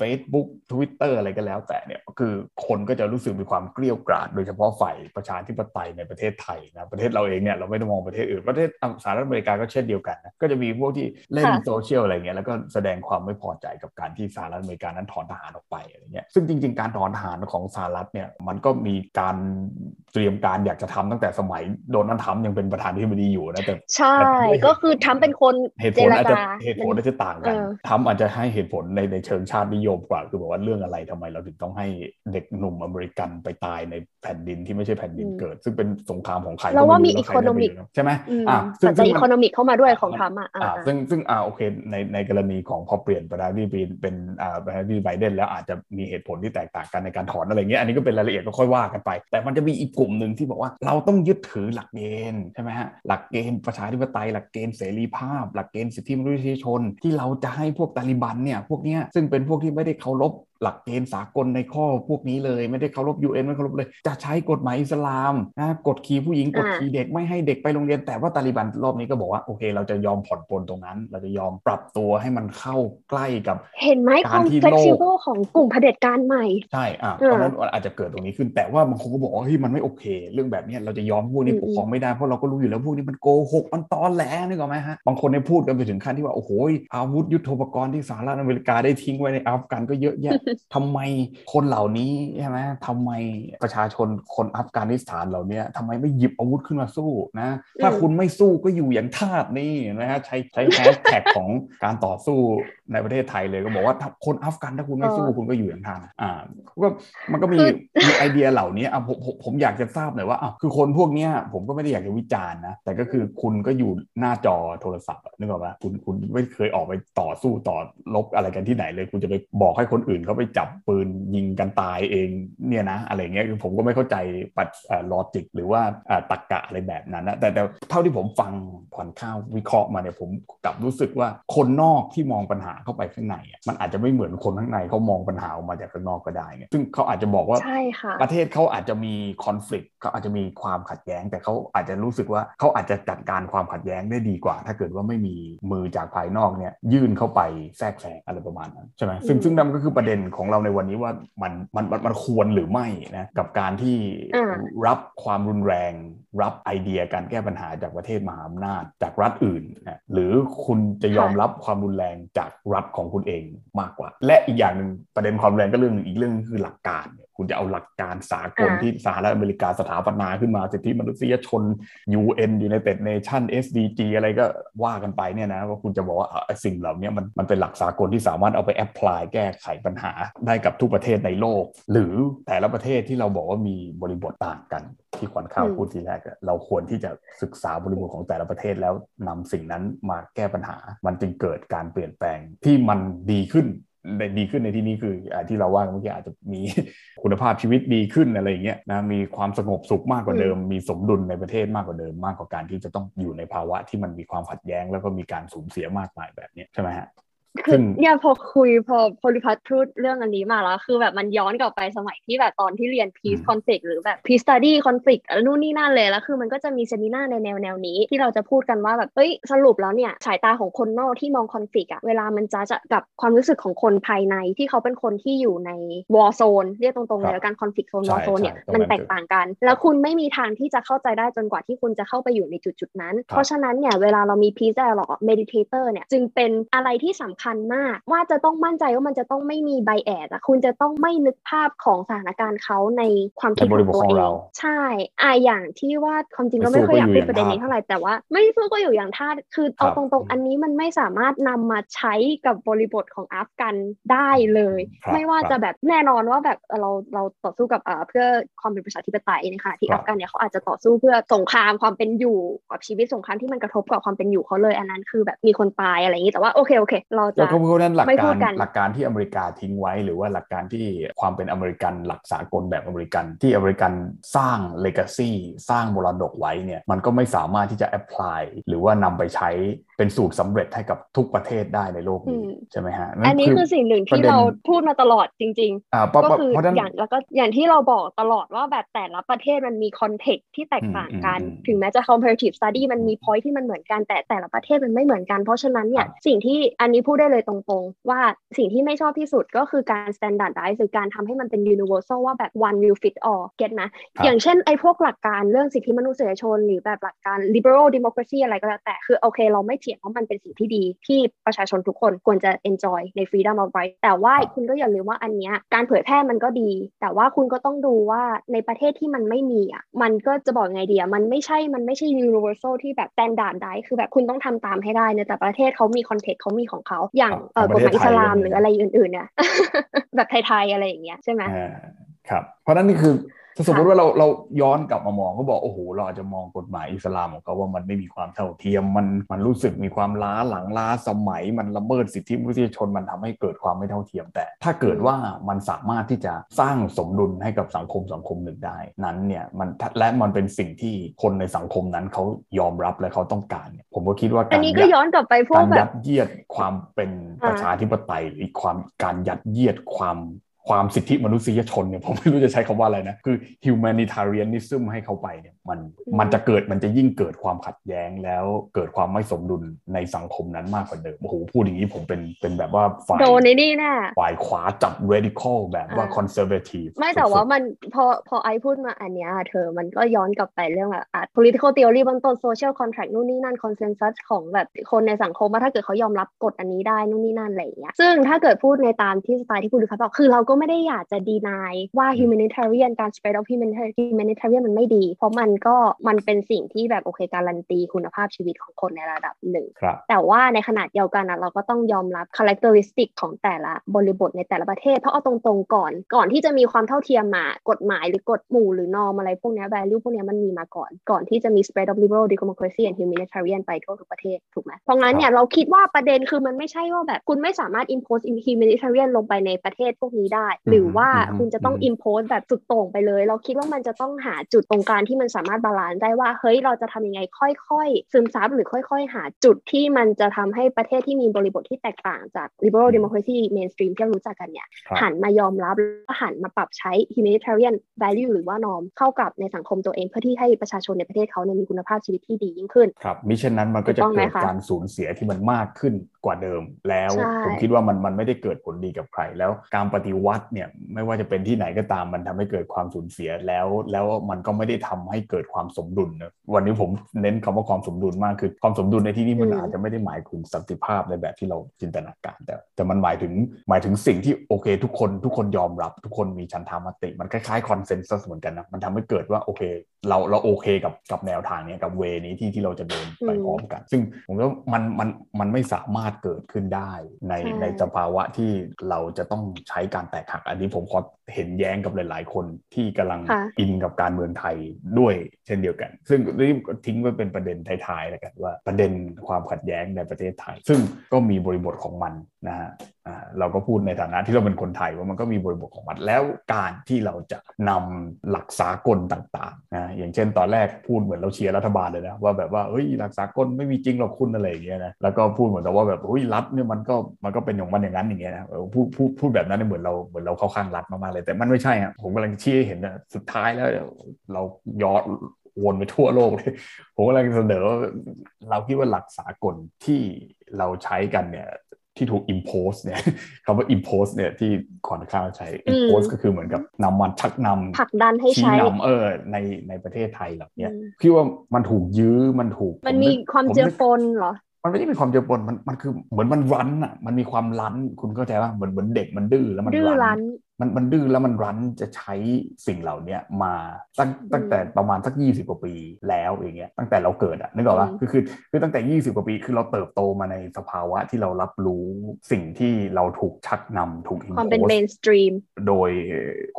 Facebook Twitter อะไรก็แล้ว แต่เนี่ยคือคนก็จะรู้สึกมีความเกลียวกราดโดยเฉพาะฝ่ายประชาธิปไตยในประเทศไทยนะประเทศเราเองเนี่ยเราไม่ได้มองประเทศอื่นประเทศสหรัฐอเมริกาก็เช่นเดียวกันนะก็จะมีพวกที่เล่นโซเชียลอะไรเงี้ยแล้วก็แสดงความไม่พอใจกับการที่สหรัฐอเมริกานั้นถอนทหารออกไปอะไรเงี้ยซึ่งจริง ๆ การถอนทหารของสหรัฐเนี่ยมันก็มีการเตรียมการอยากจะทำตั้งแต่สมัยโดนัลด์ทรัมป์ยังเป็นประธานาธิบดีอยู่นะแต่ใช่ก็คือทรัมป์เป็นคนเหตุผลอาจจะเหตุผลอาจจะต่างกันทรัมป์อาจจะให้เหตุผลในในเชิงชาตินิยมกว่า คือบอกว่าเรื่องอะไรทำไมเราถึงต้องให้เด็กหนุ่มอเมริกันไปตายในแผ่นดินที่ไม่ใช่แผ่นดินเกิด ซึ่งเป็นสงครามของใครเราว่ามีอีโคโนมิกใช่ไหมอ่าซึ่งอีโคโนมิกเข้ามาด้วยของทรัมป์อ่าซึ่งซึ่งอ่าโอเคในในกรณีของพอเปลี่ยนประธานาธิบดีเป็นอ่าประธานาธิบดีไบเดนแล้วอาจจะมีเหตุผลที่แตกต่างกันในการถอนอะไรเงี้ยอันนี้ก็เป็นรายละเอียดก็ค่อยว่ากันไป แต่มันจะมีอีกกลุ่มหนึ่งที่บอกว่าเราต้องยึดถือหลักเกณฑ์ใช่ไหมฮะหลักเกณฑ์ประชาธิปไตยหลักเกณฑ์เสรีภาพ หลักเกณฑ์สิทธิมนุษยชน ที่เราจะให้พวกตาลิบันเนี่ยพวกเนี้ยซึ่งเป็นพวกที่ไม่ได้เคารพ หลักเกณฑ์สากลในข้อพวกนี้เลย ไม่ได้เคารพ UN ไม่เคารพเลย จะใช้กฎหมายอิสลามนะกดขี่ผู้หญิงกดขี่เด็กไม่ให้เด็กไปโรงเรียน แต่ว่าตาลิบันรอบนี้ก็บอกว่าโอเค เราจะยอมผ่อนปลนตรงนั้น เราจะยอมปรับตัวให้มันเข้าใกล้กับ เห็นไหมความ flexible ของกลุ่มเผด็จการใหม่ ใช่อะเพราะนั้นอาจจะเกิดตรงนี้ขึ้นแต่ว่าบางคนก็บอกว่าเฮ้ยมันไม่โอเค เรื่องแบบนี้เราจะยอมพวกนี้ปกครองไม่ได้เพราะเราก็รู้อยู่แล้วพวกนี้มันโกหกมันตอแหลนึกออกไหมฮะบางคนในพูดกันไปถึงขั้นที่ว่าโอ้โหอาวุธยุทโธปกรณ์ที่สหรัฐอเมริกาได้ทิ้งไว้ในอัฟกันก็เยอะแยะทำไมคนเหล่านี้ใช่ไหมทำไมประชาชนคนอัฟกานิสถานเหล่านี้ทำไมไม่หยิบอาวุธขึ้นมาสู้นะถ้าคุณไม่สู้ก็อยู่อย่างทาสนี่นะฮะใช้ใช้แฮชแท็กของการต่อสู้ ในประเทศไทยเลยก็บอกว่าคนอัฟกันถ้าคุณไม่สู้คุณก็อยู่อย่างทาสอ่าก็มันก็มีมีไอเดียเหล่านี้อะผมผมอยากจะทราบหน่อยว่าอะคือคนพวกเนี้ยผมก็ไม่ได้อยากจะวิจารณ์นะแต่ก็คือคุณก็อยู่หน้าจอโทรศัพท์นึกออกไหมคุณคุณไม่เคยออกไปต่อสู้ต่อลบอะไรกันที่ไหนเลย คุณจะไปบอกให้คนอื่นเขาไปจับปืนยิงกันตายเองเนี่ยนะ อะไรเงี้ยคือผมก็ไม่เข้าใจปัดลอจิกหรือว่าตรกกะอะไรแบบนั้นนะแต่แต่เท่าที่ผมฟังผ่อนข้าววิเคราะห์มาเนี่ยผมกลับรู้สึกว่าคนนอกที่มองปัญหาเข้าไปข้างในมันอาจจะไม่เหมือนคนข้างในเขามองปัญหาออกมาจากข้างนอกก็ได้ไงซึ่งเขาอาจจะบอกว่าประเทศเขาอาจจะมีคอน FLICT เขาอาจจะมีความขัดแย้ง แต่เขาอาจจะรู้สึกว่าเขาอาจจะจัดการความขัดแย้งได้ดีกว่า ถ้าเกิดว่าไม่มีมือจากภายนอกเนี่ยยื่นเข้าไปแทรกแซงอะไรประมาณนั้นใช่ไหมซึ่งซึ่งนั่นก็คือประเด็นของเราในวันนี้ว่ามันมันมันควรหรือไม่นะกับการที่รับความรุนแรง รับไอเดียการแก้ปัญหาจากประเทศมหาอำนาจจากรัฐอื่นนะหรือคุณจะยอมรับความรุนแรงจากรัฐของคุณเองมากกว่า และอีกอย่างหนึ่งประเด็นความแรงก็เรื่องอีกเรื่องคือหลักการ คุณจะเอาหลักการสากลที่สหรัฐอเมริกาสถาปนาขึ้นมาสิทธิมนุษยชน UN United Nation SDG อะไรก็ว่ากันไปเนี่ยนะว่าคุณจะบอกว่าสิ่งเหล่านี้มันมันเป็นหลักสากลที่สามารถเอาไปแอพพลายแก้ไขปัญหาได้กับทุกประเทศในโลก หรือแต่ละประเทศที่เราบอกว่ามีบริบทต่างกัน ที่ขวัญข้าวพูดทีแรกเราควรที่จะศึกษาบริบทของแต่ละประเทศแล้วนำสิ่งนั้นมาแก้ปัญหา มันจึงเกิดการเปลี่ยนแปลงที่มันดีขึ้นใน ดีขึ้นในที่นี้คืออที่เราว่าเมื่อกี้อาจจะมีคุณภาพชีวิตดีขึ้นอะไรอย่างเงี้ยนะมีความสงบสุขมากกว่าเดิม มีสมดุลในประเทศมากกว่าเดิมมากกว่าการที่จะต้องอยู่ในภาวะที่มันมีความขัดแย้ง แล้วก็มีการสูญเสียมากมายแบบนี้ใช่ไหมฮะ คือเนี่ยพอคุยพอพลิพัฒน์พูดเรื่องอันนี้มาแล้ว คือแบบมันย้อนกลับไปสมัยที่แบบตอนที่เรียน peace conflict หรือแบบ peace study conflict นู่นนี่นั่นเลยแล้วคือมันก็จะมีเซมินาในแนวแนวนี้ ที่เราจะพูดกันว่าแบบเอ้ยสรุปแล้วเนี่ยสายตาของคนนอกที่มอง conflict อะเวลามันจะจะกับความรู้สึกของคนภายในที่เขาเป็นคนที่อยู่ใน war zone เรียกตรงๆเลยแล้วกัน conflict zone war zone เนี่ยมันแตกต่างกัน แล้วคุณไม่มีทางที่จะเข้าใจได้จนกว่าที่คุณจะเข้าไปอยู่ในจุดจุดนั้น เพราะฉะนั้นเนี่ยเวลาเรามี peace dialogue meditator เนี่ยจึงเป็นอะไรที่สำคัญมาก ว่าจะต้องมั่นใจว่ามันจะต้องไม่มีไบแอดอะคุณจะต้องไม่นึกภาพของสถานการณ์เขาในความคิดของตัวเองใช่อ่าอย่างที่ว่าความจริงก็ไม่ค่อยอยากพูดประเด็นนี้เท่าไหร่แต่ว่าไม่สู้ก็อยู่อย่างท่าคือเอาตรงๆ อันนี้มันไม่สามารถนำมาใช้กับบริบทของอัฟกันได้เลย ไม่ว่าจะแบบแน่นอนว่าแบบเราเราต่อสู้กับเอ่อเพื่อความเป็นประชาธิปไตยในขณะที่อัฟกันเนี่ยเขาอาจจะต่อสู้เพื่อสงครามความเป็นอยู่กับชีวิตสงครามที่มันกระทบกับความเป็นอยู่เขาเลย อันนั้นคือแบบมีคนตายอะไรอย่างนี้แต่ว่าโอเคโอเค เราจะไม่พูดนั้นหลักการหลักการที่อเมริกาทิ้งไว้ หรือว่าหลักการที่ความเป็นอเมริกันหลักสากลแบบอเมริกัน ที่อเมริกันสร้าง legacy สร้างมรดกไว้เนี่ยมันก็ไม่สามารถที่จะ applyหรือว่านำไปใช้เป็นสูตรสำเร็จให้กับทุกประเทศได้ในโลกนี้ใช่ไหมฮะอันนี้คือสิ่งหนึ่งที่เราพูดมาตลอดจริงๆก็คืออย่างแล้วก็อย่างที่เราบอกตลอดว่าแบบแต่ละประเทศมันมี context ที่แตกต่างกัน ถึงแม้จะ comparative study มันมี point ที่มันเหมือนกันแต่แต่ละประเทศมันไม่เหมือนกันเพราะฉะนั้นเนี่ยสิ่งที่อันนี้พูดได้เลยตรงๆ ว่าสิ่งที่ไม่ชอบที่สุดก็คือการ standardize หรือการทำให้มันเป็น universal ว่าแบบ one will fit all get ไหมอย่างเช่นไอ้พวกหลักการเรื่องสิทธิมนุษยชน หรือแบบหลักการ liberal democracy อะไรก็แล้วแต่ คือโอเค เราไม่เถียงว่ามันเป็นสิ่งที่ดี ที่ประชาชนทุกคนควรจะ enjoy ใน freedom of right แต่ว่าคุณก็อย่าลืมว่าอันเนี้ยการเผยแพร่มันก็ดี แต่ว่าคุณก็ต้องดูว่าในประเทศที่มันไม่มีอะมันก็จะบอกไงดีอะมันไม่ใช่มันไม่ใช่ universal ที่แบบ standard ได้คือแบบคุณต้องทำตามให้ได้ในแต่ประเทศเขามี context เขามีของเขาอย่างกฎหมายอิสลามหรืออะไรอื่นๆเนี่ยแบบไทยๆอะไรอย่างเงี้ยใช่ไหมครับเพราะนั้นนี่คือ ถ้าสมมติว่าเราเราย้อนกลับมามองเขาบอกโอ้โหเราอาจจะมองกฎหมายอิสลามของเขาว่ามันไม่มีความเท่าเทียมมันมันรู้สึกมีความล้าหลังล้าสมัย มันละเมิดสิทธิมนุษยชนมันทำให้เกิดความไม่เท่าเทียม แต่ ถ้าเกิดว่ามันสามารถที่จะสร้างสมดุลให้กับสังคมสังคมหนึ่งได้ นั้นเนี่ยมันและมันเป็นสิ่งที่คนในสังคมนั้นเขายอมรับและเขาต้องการเนี่ยผมก็คิดว่าการนี้ก็ย้อนกลับไปพวกแบบยัดเยียดความเป็นประชาธิปไตยหรือความการยัดเยียดความ ความสิทธิมนุษยชนเนี่ยผมไม่รู้จะใช้คำว่าอะไรนะ คือ humanitarianism ให้เขาไปเนี่ย มันมันจะเกิดมันจะยิ่งเกิดความขัดแย้งแล้วเกิดความไม่สมดุลในสังคมนั้นมากกว่าเดิมโอ้โหพูดอย่างนี้ผมเป็นเป็นแบบว่าฝ่ายโดนนี่นะฝ่ายขวาจับ radical แบบว่า conservative ไม่แต่ว่ามันพอพอไอพูดมาอันเนี้ยเธอมันก็ย้อนกลับไปเรื่องแบบ political theory บางต้น social contract นู่นนี่นั่น consensus ของแบบคนในสังคมว่าถ้าเกิดเขายอมรับกฎอันนี้ได้นู่นนี่นั่นอะไรอย่างเงี้ยซึ่งถ้าเกิดพูดในตามที่สไตล์ที่คุณดูครับบอกคือเราก็ไม่ได้อยากจะดีนายว่า humanitarian การ spread of humanitarian มันไม่ดี เพราะมันก็มันเป็นสิ่งที่แบบโอเคการันตีคุณภาพชีวิตของคนในระดับหนึ่ง แต่ว่าในขนาดเดียวกันนะเราก็ต้องยอมรับ characteristic ของแต่ละบริบทในแต่ละประเทศ เพราะเอาตรงๆก่อน ก่อนที่จะมีความเท่าเทียมมากฎหมายหรือกฎหมู่หรือนอมอะไรพวกนี้ value พวกนี้มันมีมาก่อน ก่อนที่จะมี spread of liberal democracy and humanitarian ไปทั่วทุกประเทศถูกไหมเพราะงั้นเนี่ยเราคิดว่าประเด็นคือมันไม่ใช่ว่าแบบคุณไม่สามารถ impose humanitarian ลงไปในประเทศพวกนี้ได้ หรือว่าคุณจะต้อง impose แบบสุดโต่งไปเลย เราคิดว่ามันจะต้องหาจุดตรงกลางที่มันสามารถ balance ได้ว่าเฮ้ยเราจะทำยังไงค่อยๆ ซึมซับหรือค่อย ๆ หาจุดที่มันจะทำให้ประเทศที่มีบริบทที่แตกต่างจาก liberal democracy mainstream ที่เรารู้จักกันเนี่ยหันมายอมรับและหันมาปรับใช้ humanitarian value หรือว่า norm เข้ากับในสังคมตัวเองเพื่อที่ให้ประชาชนในประเทศเขาเนี่ยมีคุณภาพชีวิตที่ดียิ่งขึ้นครับมิเช่นนั้นมันก็จะเกิดการสูญเสียที่มันมากขึ้นกว่าเดิม แล้วผมคิดว่ามันมันไม่ได้เกิดผลดีกับใคร แล้วการปฏิวัติเนี่ยไม่ว่าจะเป็นที่ไหนก็ตามมันทำให้เกิดความสูญเสียแล้ว แล้วมันก็ไม่ได้ทำให้เกิดความสมดุลนะวันนี้ผมเน้นคำว่าความสมดุลมากคือความสมดุลในที่นี้มันอาจจะไม่ได้หมายถึงสันติภาพในแบบที่เราจินตนาการ แต่แต่มันหมายถึงหมายถึงสิ่งที่โอเค ทุกคนทุกคนยอมรับ ทุกคนมีชันธามติ มันคล้ายๆคอนเซนแซสเหมือนกันนะมันทำให้เกิดว่าโอเค เราเราโอเคกับกับแนวทางนี้กับเวนี้ที่ที่เราจะเดินไปพร้อมกัน ซึ่งผมว่ามันมันมันไม่สามารถเกิดขึ้นได้ในในสภาวะที่เราจะต้องใช้การแตกหัก อันนี้ผมขอเห็นแย้งกับหลาย ๆ คนที่กำลังอินกับการเมืองไทยด้วยเช่นเดียวกัน ซึ่งนี่ทิ้งไว้เป็นประเด็นท้ายๆแล้วกันว่าประเด็นความขัดแย้งในประเทศไทย ซึ่งก็มีบริบทของมันนะฮะ เราก็พูดในฐานะที่เราเป็นคนไทยว่ามันก็มีบริบทของมันแล้วการที่เราจะนำหลักสากลต่างๆนะอย่างเช่น ตอนแรกพูดเหมือนเราเชียร์รัฐบาลเลยนะว่าแบบว่าเฮ้ยหลักสากลไม่มีจริงหรอกคุณอะไรอย่างเงี้ยนะแล้วก็พูดเหมือนแต่ว่าแบบเฮ้ยรัฐเนี่ยมันก็มันก็เป็นอย่างมันอย่างนั้นอย่างเงี้ยนะพูดพูดพูดแบบนั้นเหมือนเราเหมือนเราเข้าข้างรัฐมากๆเลย แต่มันไม่ใช่อะผมกำลังเชี้เห็นนะสุดท้ายแล้วเราย้อนวนไปทั่วโลกเลย ผมกำลังเสนอว่าเราคิดว่าหลักสากลที่เราใช้กันเนี่ย ที่ถูก impose เนี่ยคำว่า impose เนี่ยที่ก่อนข้าวใช้ impose ก็คือเหมือนกับนำมันชักนำผลักดันให้ใช้นำเออในในประเทศไทยแบบเนี้ยพี่ว่ามันถูกยื้อมันถูก มันมีความเจือปนเหรอมันไม่ได้มีความเจือปนมันมันคือเหมือนมันรั้นอะมันมีความรั้นคุณเข้าใจว่าเหมือนเหมือนเด็กมันดื้อแล้วมันรั้น มันมันดื้อแล้วมันรั้นจะใช้สิ่งเหล่านี้มาตั้งตั้งแต่ประมาณสักยี่สิบกว่าปีแล้วอย่างเงี้ยตั้งแต่เราเกิดอะนึกออกปะคือคือคือตั้งแต่ยี่สิบกว่าปีคือเราเติบโตมาในสภาวะที่เรารับรู้สิ่งที่เราถูกชักนำถูก impose ความเป็น mainstream โดย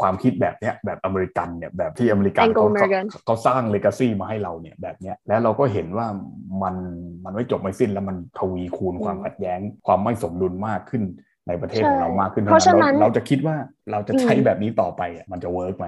ความคิดแบบเนี้ยแบบอเมริกันเนี่ยแบบที่อเมริกันเขาเขาสร้าง legacy มาให้เราเนี่ยแบบเนี้ยแล้วเราก็เห็นว่ามันมันไม่จบไม่สิ้นแล้วมันทวีคูณความขัดแย้งความไม่สมดุลมากขึ้นในประเทศของเรามากขึ้นเพราะฉะนั้นเราจะคิดว่า เราจะใช้แบบนี้ต่อไปมันจะ work ไหม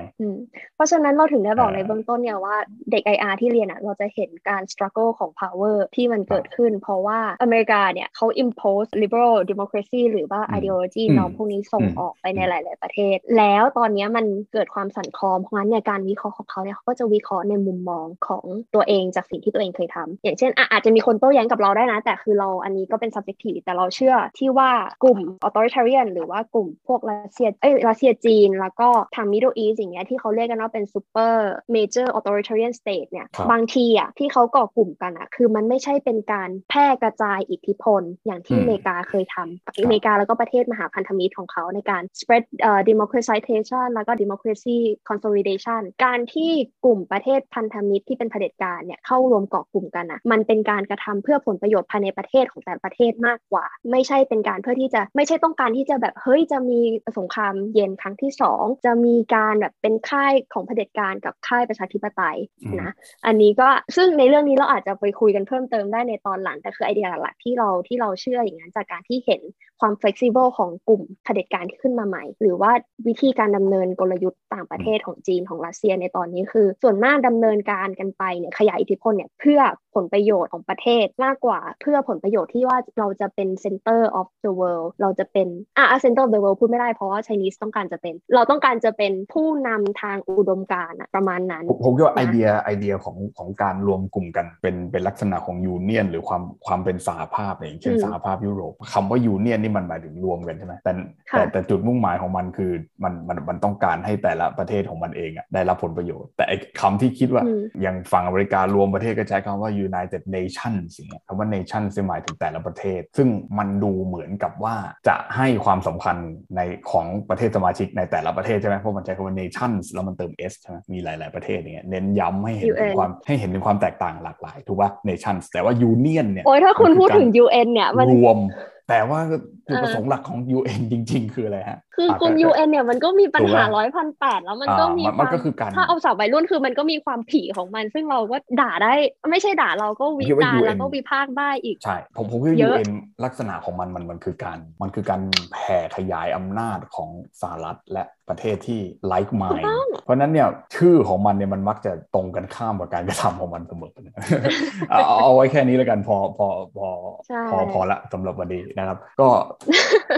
เพราะฉะนั้นเราถึงได้บอกในเบื้องต้นเนี่ยว่าเด็ก IR ที่เรียนอะเราจะเห็นการ struggle ของ power ที่มันเกิดขึ้น เพราะว่าอเมริกาเนี่ยเขา impose liberal democracy หรือว่า ideology ของพวกนี้ส่งออกไปในหลาย ๆ ประเทศ แล้วตอนนี้มันเกิดความสั่นคลอนเพราะงั้นเนี่ยการวิเคราะห์ของเขาเนี่ยเขาก็จะวิเคราะห์ในมุมมองของตัวเองจากสิ่งที่ตัวเองเคยทำอย่างเช่นอาจจะมีคนโต้แย้งกับเราได้นะ แต่คือเราอันนี้ก็เป็น subjective แต่เราเชื่อที่ว่ากลุ่ม authoritarian หรือว่ากลุ่มพวกรัสเซียเอ้ยรัสเซียจีน แล้วก็ทาง Middle East อย่างเงี้ยที่เขาเรียกกันว่าเป็น super major authoritarian state เนี่ยบางทีอะที่เขาก่อกลุ่มกันอะคือมันไม่ใช่เป็นการแพร่กระจายอิทธิพลอย่างที่อเมริกาเคยทำอเมริกาแล้วก็ประเทศมหาพันธมิตรของเขาในการ spread uh, democratization แล้วก็ democracy consolidation การที่กลุ่มประเทศพันธมิตรที่เป็นเผด็จการเนี่ยเข้ารวมเกาะกลุ่มกันอะมันเป็นการกระทำเพื่อผลประโยชน์ภายในประเทศของแต่ละประเทศมากกว่า ไม่ใช่เป็นการเพื่อที่จะไม่ใช่ต้องการที่จะแบบเฮ้ยจะมีสงครามเย็นครั้งที่สองจะมีการแบบเป็นค่ายของเผด็จการกับค่ายประชาธิปไตยนะอันนี้ก็ซึ่งในเรื่องนี้เราอาจจะไปคุยกันเพิ่มเติมได้ในตอนหลังแต่คือไอเดียหลักๆที่เราที่เราเชื่ออย่างนั้นจากการที่เห็นความ flexible ของกลุ่มเผด็จการที่ขึ้นมาใหม่ หรือว่าวิธีการดำเนินกลยุทธ์ต่างประเทศของจีนของรัสเซียในตอนนี้คือ ส่วนมากดำเนินการกันไปเนี่ยขยายอิทธิพลเนี่ยเพื่อผลประโยชน์ของประเทศมากกว่า เพื่อผลประโยชน์ที่ว่าเราจะเป็น center of the world เราจะเป็นอะ center of the world พูดไม่ได้เพราะว่า Chinese ต้องการจะเป็น เราต้องการจะเป็นผู้นำทางอุดมการณ์ประมาณนั้น ผมคิดว่าไอเดียไอเดียของของการรวมกลุ่มกันเป็นเป็นลักษณะของ union หรือความความเป็นสหภาพอย่างเช่นสหภาพยุโรปคำว่า union นี่มันหมายถึงรวมกันใช่ไหมแต่แต่แต่จุดมุ่งหมายของมันคือมันมันมันต้องการให้แต่ละประเทศของมันเองอะได้รับผลประโยชน์ แต่คำที่คิดว่าอย่างฝั่งอเมริการวมประเทศก็ใช้คำว่า United Nations สิ่งคำว่า nation หมายถึงแต่ละประเทศ ซึ่งมันดูเหมือนกับว่าจะให้ความสำคัญในของประเทศสมาชิกในแต่ละประเทศใช่ไหมเพราะมันใช้คำว่า nations แล้วมันเติม s ใช่ไหมมีหลาย ๆประเทศเนี่ยเน้นย้ำให้เห็นถึงความให้เห็นถึงความแตกต่างหลากหลายถูกป่ะ nations แต่ว่า union เนี่ยโอ้ยถ้าคุณพูดถึง UN เนี่ยมันรวม แต่ว่าจุดประสงค์หลักของ UN จริง ๆ คืออะไรฮะ คือคุณ UN เนี่ยมันก็มีปัญหาร้อยพันแปดแล้วมันก็มีมันก็คือการถ้าเอาสาววัยรุ่นคือมันก็มีความผีของมัน ซึ่งเราก็ด่าได้ ไม่ใช่ด่าเราก็วิจารณ์แล้วก็วิพากษ์ได้อีก ใช่ ผมผมคิดว่า UN ลักษณะของมันมันมันคือการมันคือการแผ่ขยายอำนาจของสหรัฐและประเทศที่ like mind เพราะนั้นเนี่ยชื่อของมันเนี่ยมันมักจะตรงกันข้ามกับการกระทำของมันเสมอเอาเอาไว้แค่นี้แล้วกันพอพอพอพอพอละสำหรับวันนี้นะครับ ก็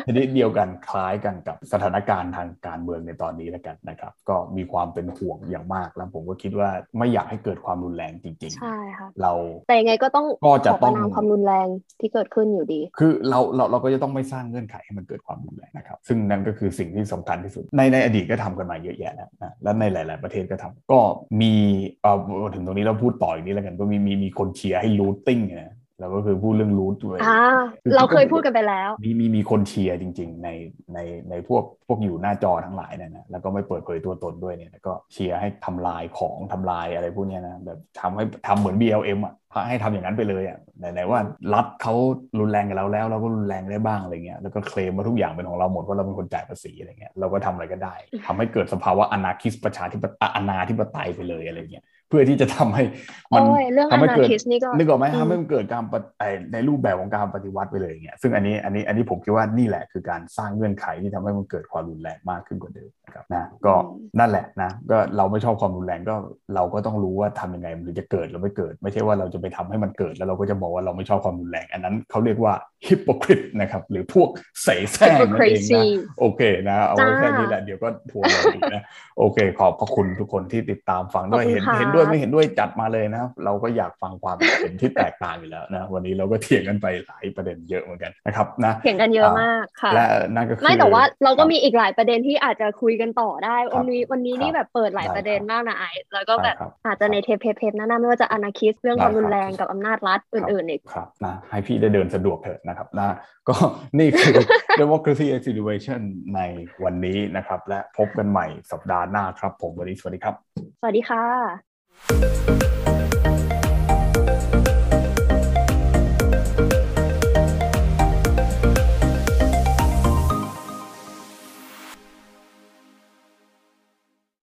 ชนิดเดียวกันคล้ายกันกับสถานการณ์ทางการเมืองในตอนนี้แล้วกันนะครับ ก็มีความเป็นห่วงอย่างมากแล้วผมก็คิดว่าไม่อยากให้เกิดความรุนแรงจริงๆใช่ค่ะเราแต่ยังไงก็ต้องก็จะต้องความรุนแรงที่เกิดขึ้นอยู่ดี คือเราเราเราก็จะต้องไม่สร้างเงื่อนไขให้มันเกิดความรุนแรงนะครับ ซึ่งนั่นก็คือสิ่งที่สำคัญที่สุดในในอดีตก็ทำกันมาเยอะแยะแล้วนะและในหลาย ๆประเทศก็ทำก็มีเอ่อถึงตรงนี้เราพูดต่ออีกนี้แล้วกันก็มีมีมีคนเชียร์ให้รูทติ้งนะ เราก็คือพูดเรื่องรูทด้วยเราเคยพูดกันไปแล้ว มีมีมีคนเชียร์จริง ๆ ในในในพวกพวกอยู่หน้าจอทั้งหลายเนี่ยนะแล้วก็ไม่เปิดเผยตัวตนด้วยเนี่ยก็เชียร์ให้ทำลายของทำลายอะไรพวกนี้นะแบบทำให้ทำเหมือน BLM อะ ให้ทำอย่างนั้นไปเลยอะไหนๆว่ารัฐเขารุนแรงกับเราแล้ว เราก็รุนแรงได้บ้างอะไรเงี้ยแล้วก็เคลมว่าทุกอย่างเป็นของเราหมดเพราะเราเป็นคนจ่ายภาษีอะไรเงี้ยเราก็ทำอะไรก็ได้ทำให้เกิดสภาวะอนาคิสประชาธิปไตยอนาธิปไตยไปเลยอะไรเงี้ยพื่อที่จะทำให้มันทำให้เกิดนึกออกไหมทำให้มันเกิดการในรูปแบบของการปฏิวัติไปเลยเงี้ยซึ่งอันนี้อันนี้อันนี้ผมคิดว่านี่แหละคือการสร้างเงื่อนไขที่ทำให้มันเกิดความรุนแรงมากขึ้นกว่าเดิมนะครับนะก็นั่นแหละนะก็เราไม่ชอบความรุนแรงก็เราก็ต้องรู้ว่าทำยังไงมันถึงจะเกิดหรือไม่เกิด ไม่ใช่ว่าเราจะไปทำให้มันเกิดแล้วเราก็จะบอกว่าเราไม่ชอบความรุนแรง อันนั้นเขาเรียกว่าฮิปโปคริตนะครับ หรือพวกเสแสร้งนั่นเองนะโอเคนะ เอาไว้แค่นี้แหละเดี๋ยวก็ทัวร์เราอีกนะ โอเค ขอบพระคุณทุกคนที่ติดตามฟังด้วยเห็นเห็นด้วยไม่เห็นด้วยจัดมาเลยนะเราก็อยากฟังความเห็นที่แตกต่างอยู่แล้วนะวันนี้เราก็เถียงกันไปหลายประเด็นเยอะเหมือนกันนะครับนะเถียงกันเยอะมากค่ะและนั่นก็คือไม่แต่ว่าเราก็มีอีกหลายประเด็นที่อาจจะคุยกันต่อได้วันนี้วันนี้นี่แบบเปิดหลายประเด็นมากนะไอแล้วก็แบบอาจจะในเทปเทปนั้นไม่ว่าจะอนาคิสเรื่องความรุนแรงกับอำนาจรัฐอื่นๆอีกครับนะให้พี่ได้เดินสะดวกเถิดนะครับนะก็นี่คือ democracy acceleration ในวันนี้นะครับ และพบกันใหม่สัปดาห์หน้าครับ ผมวันนี้สวัสดีครับ สวัสดีค่ะ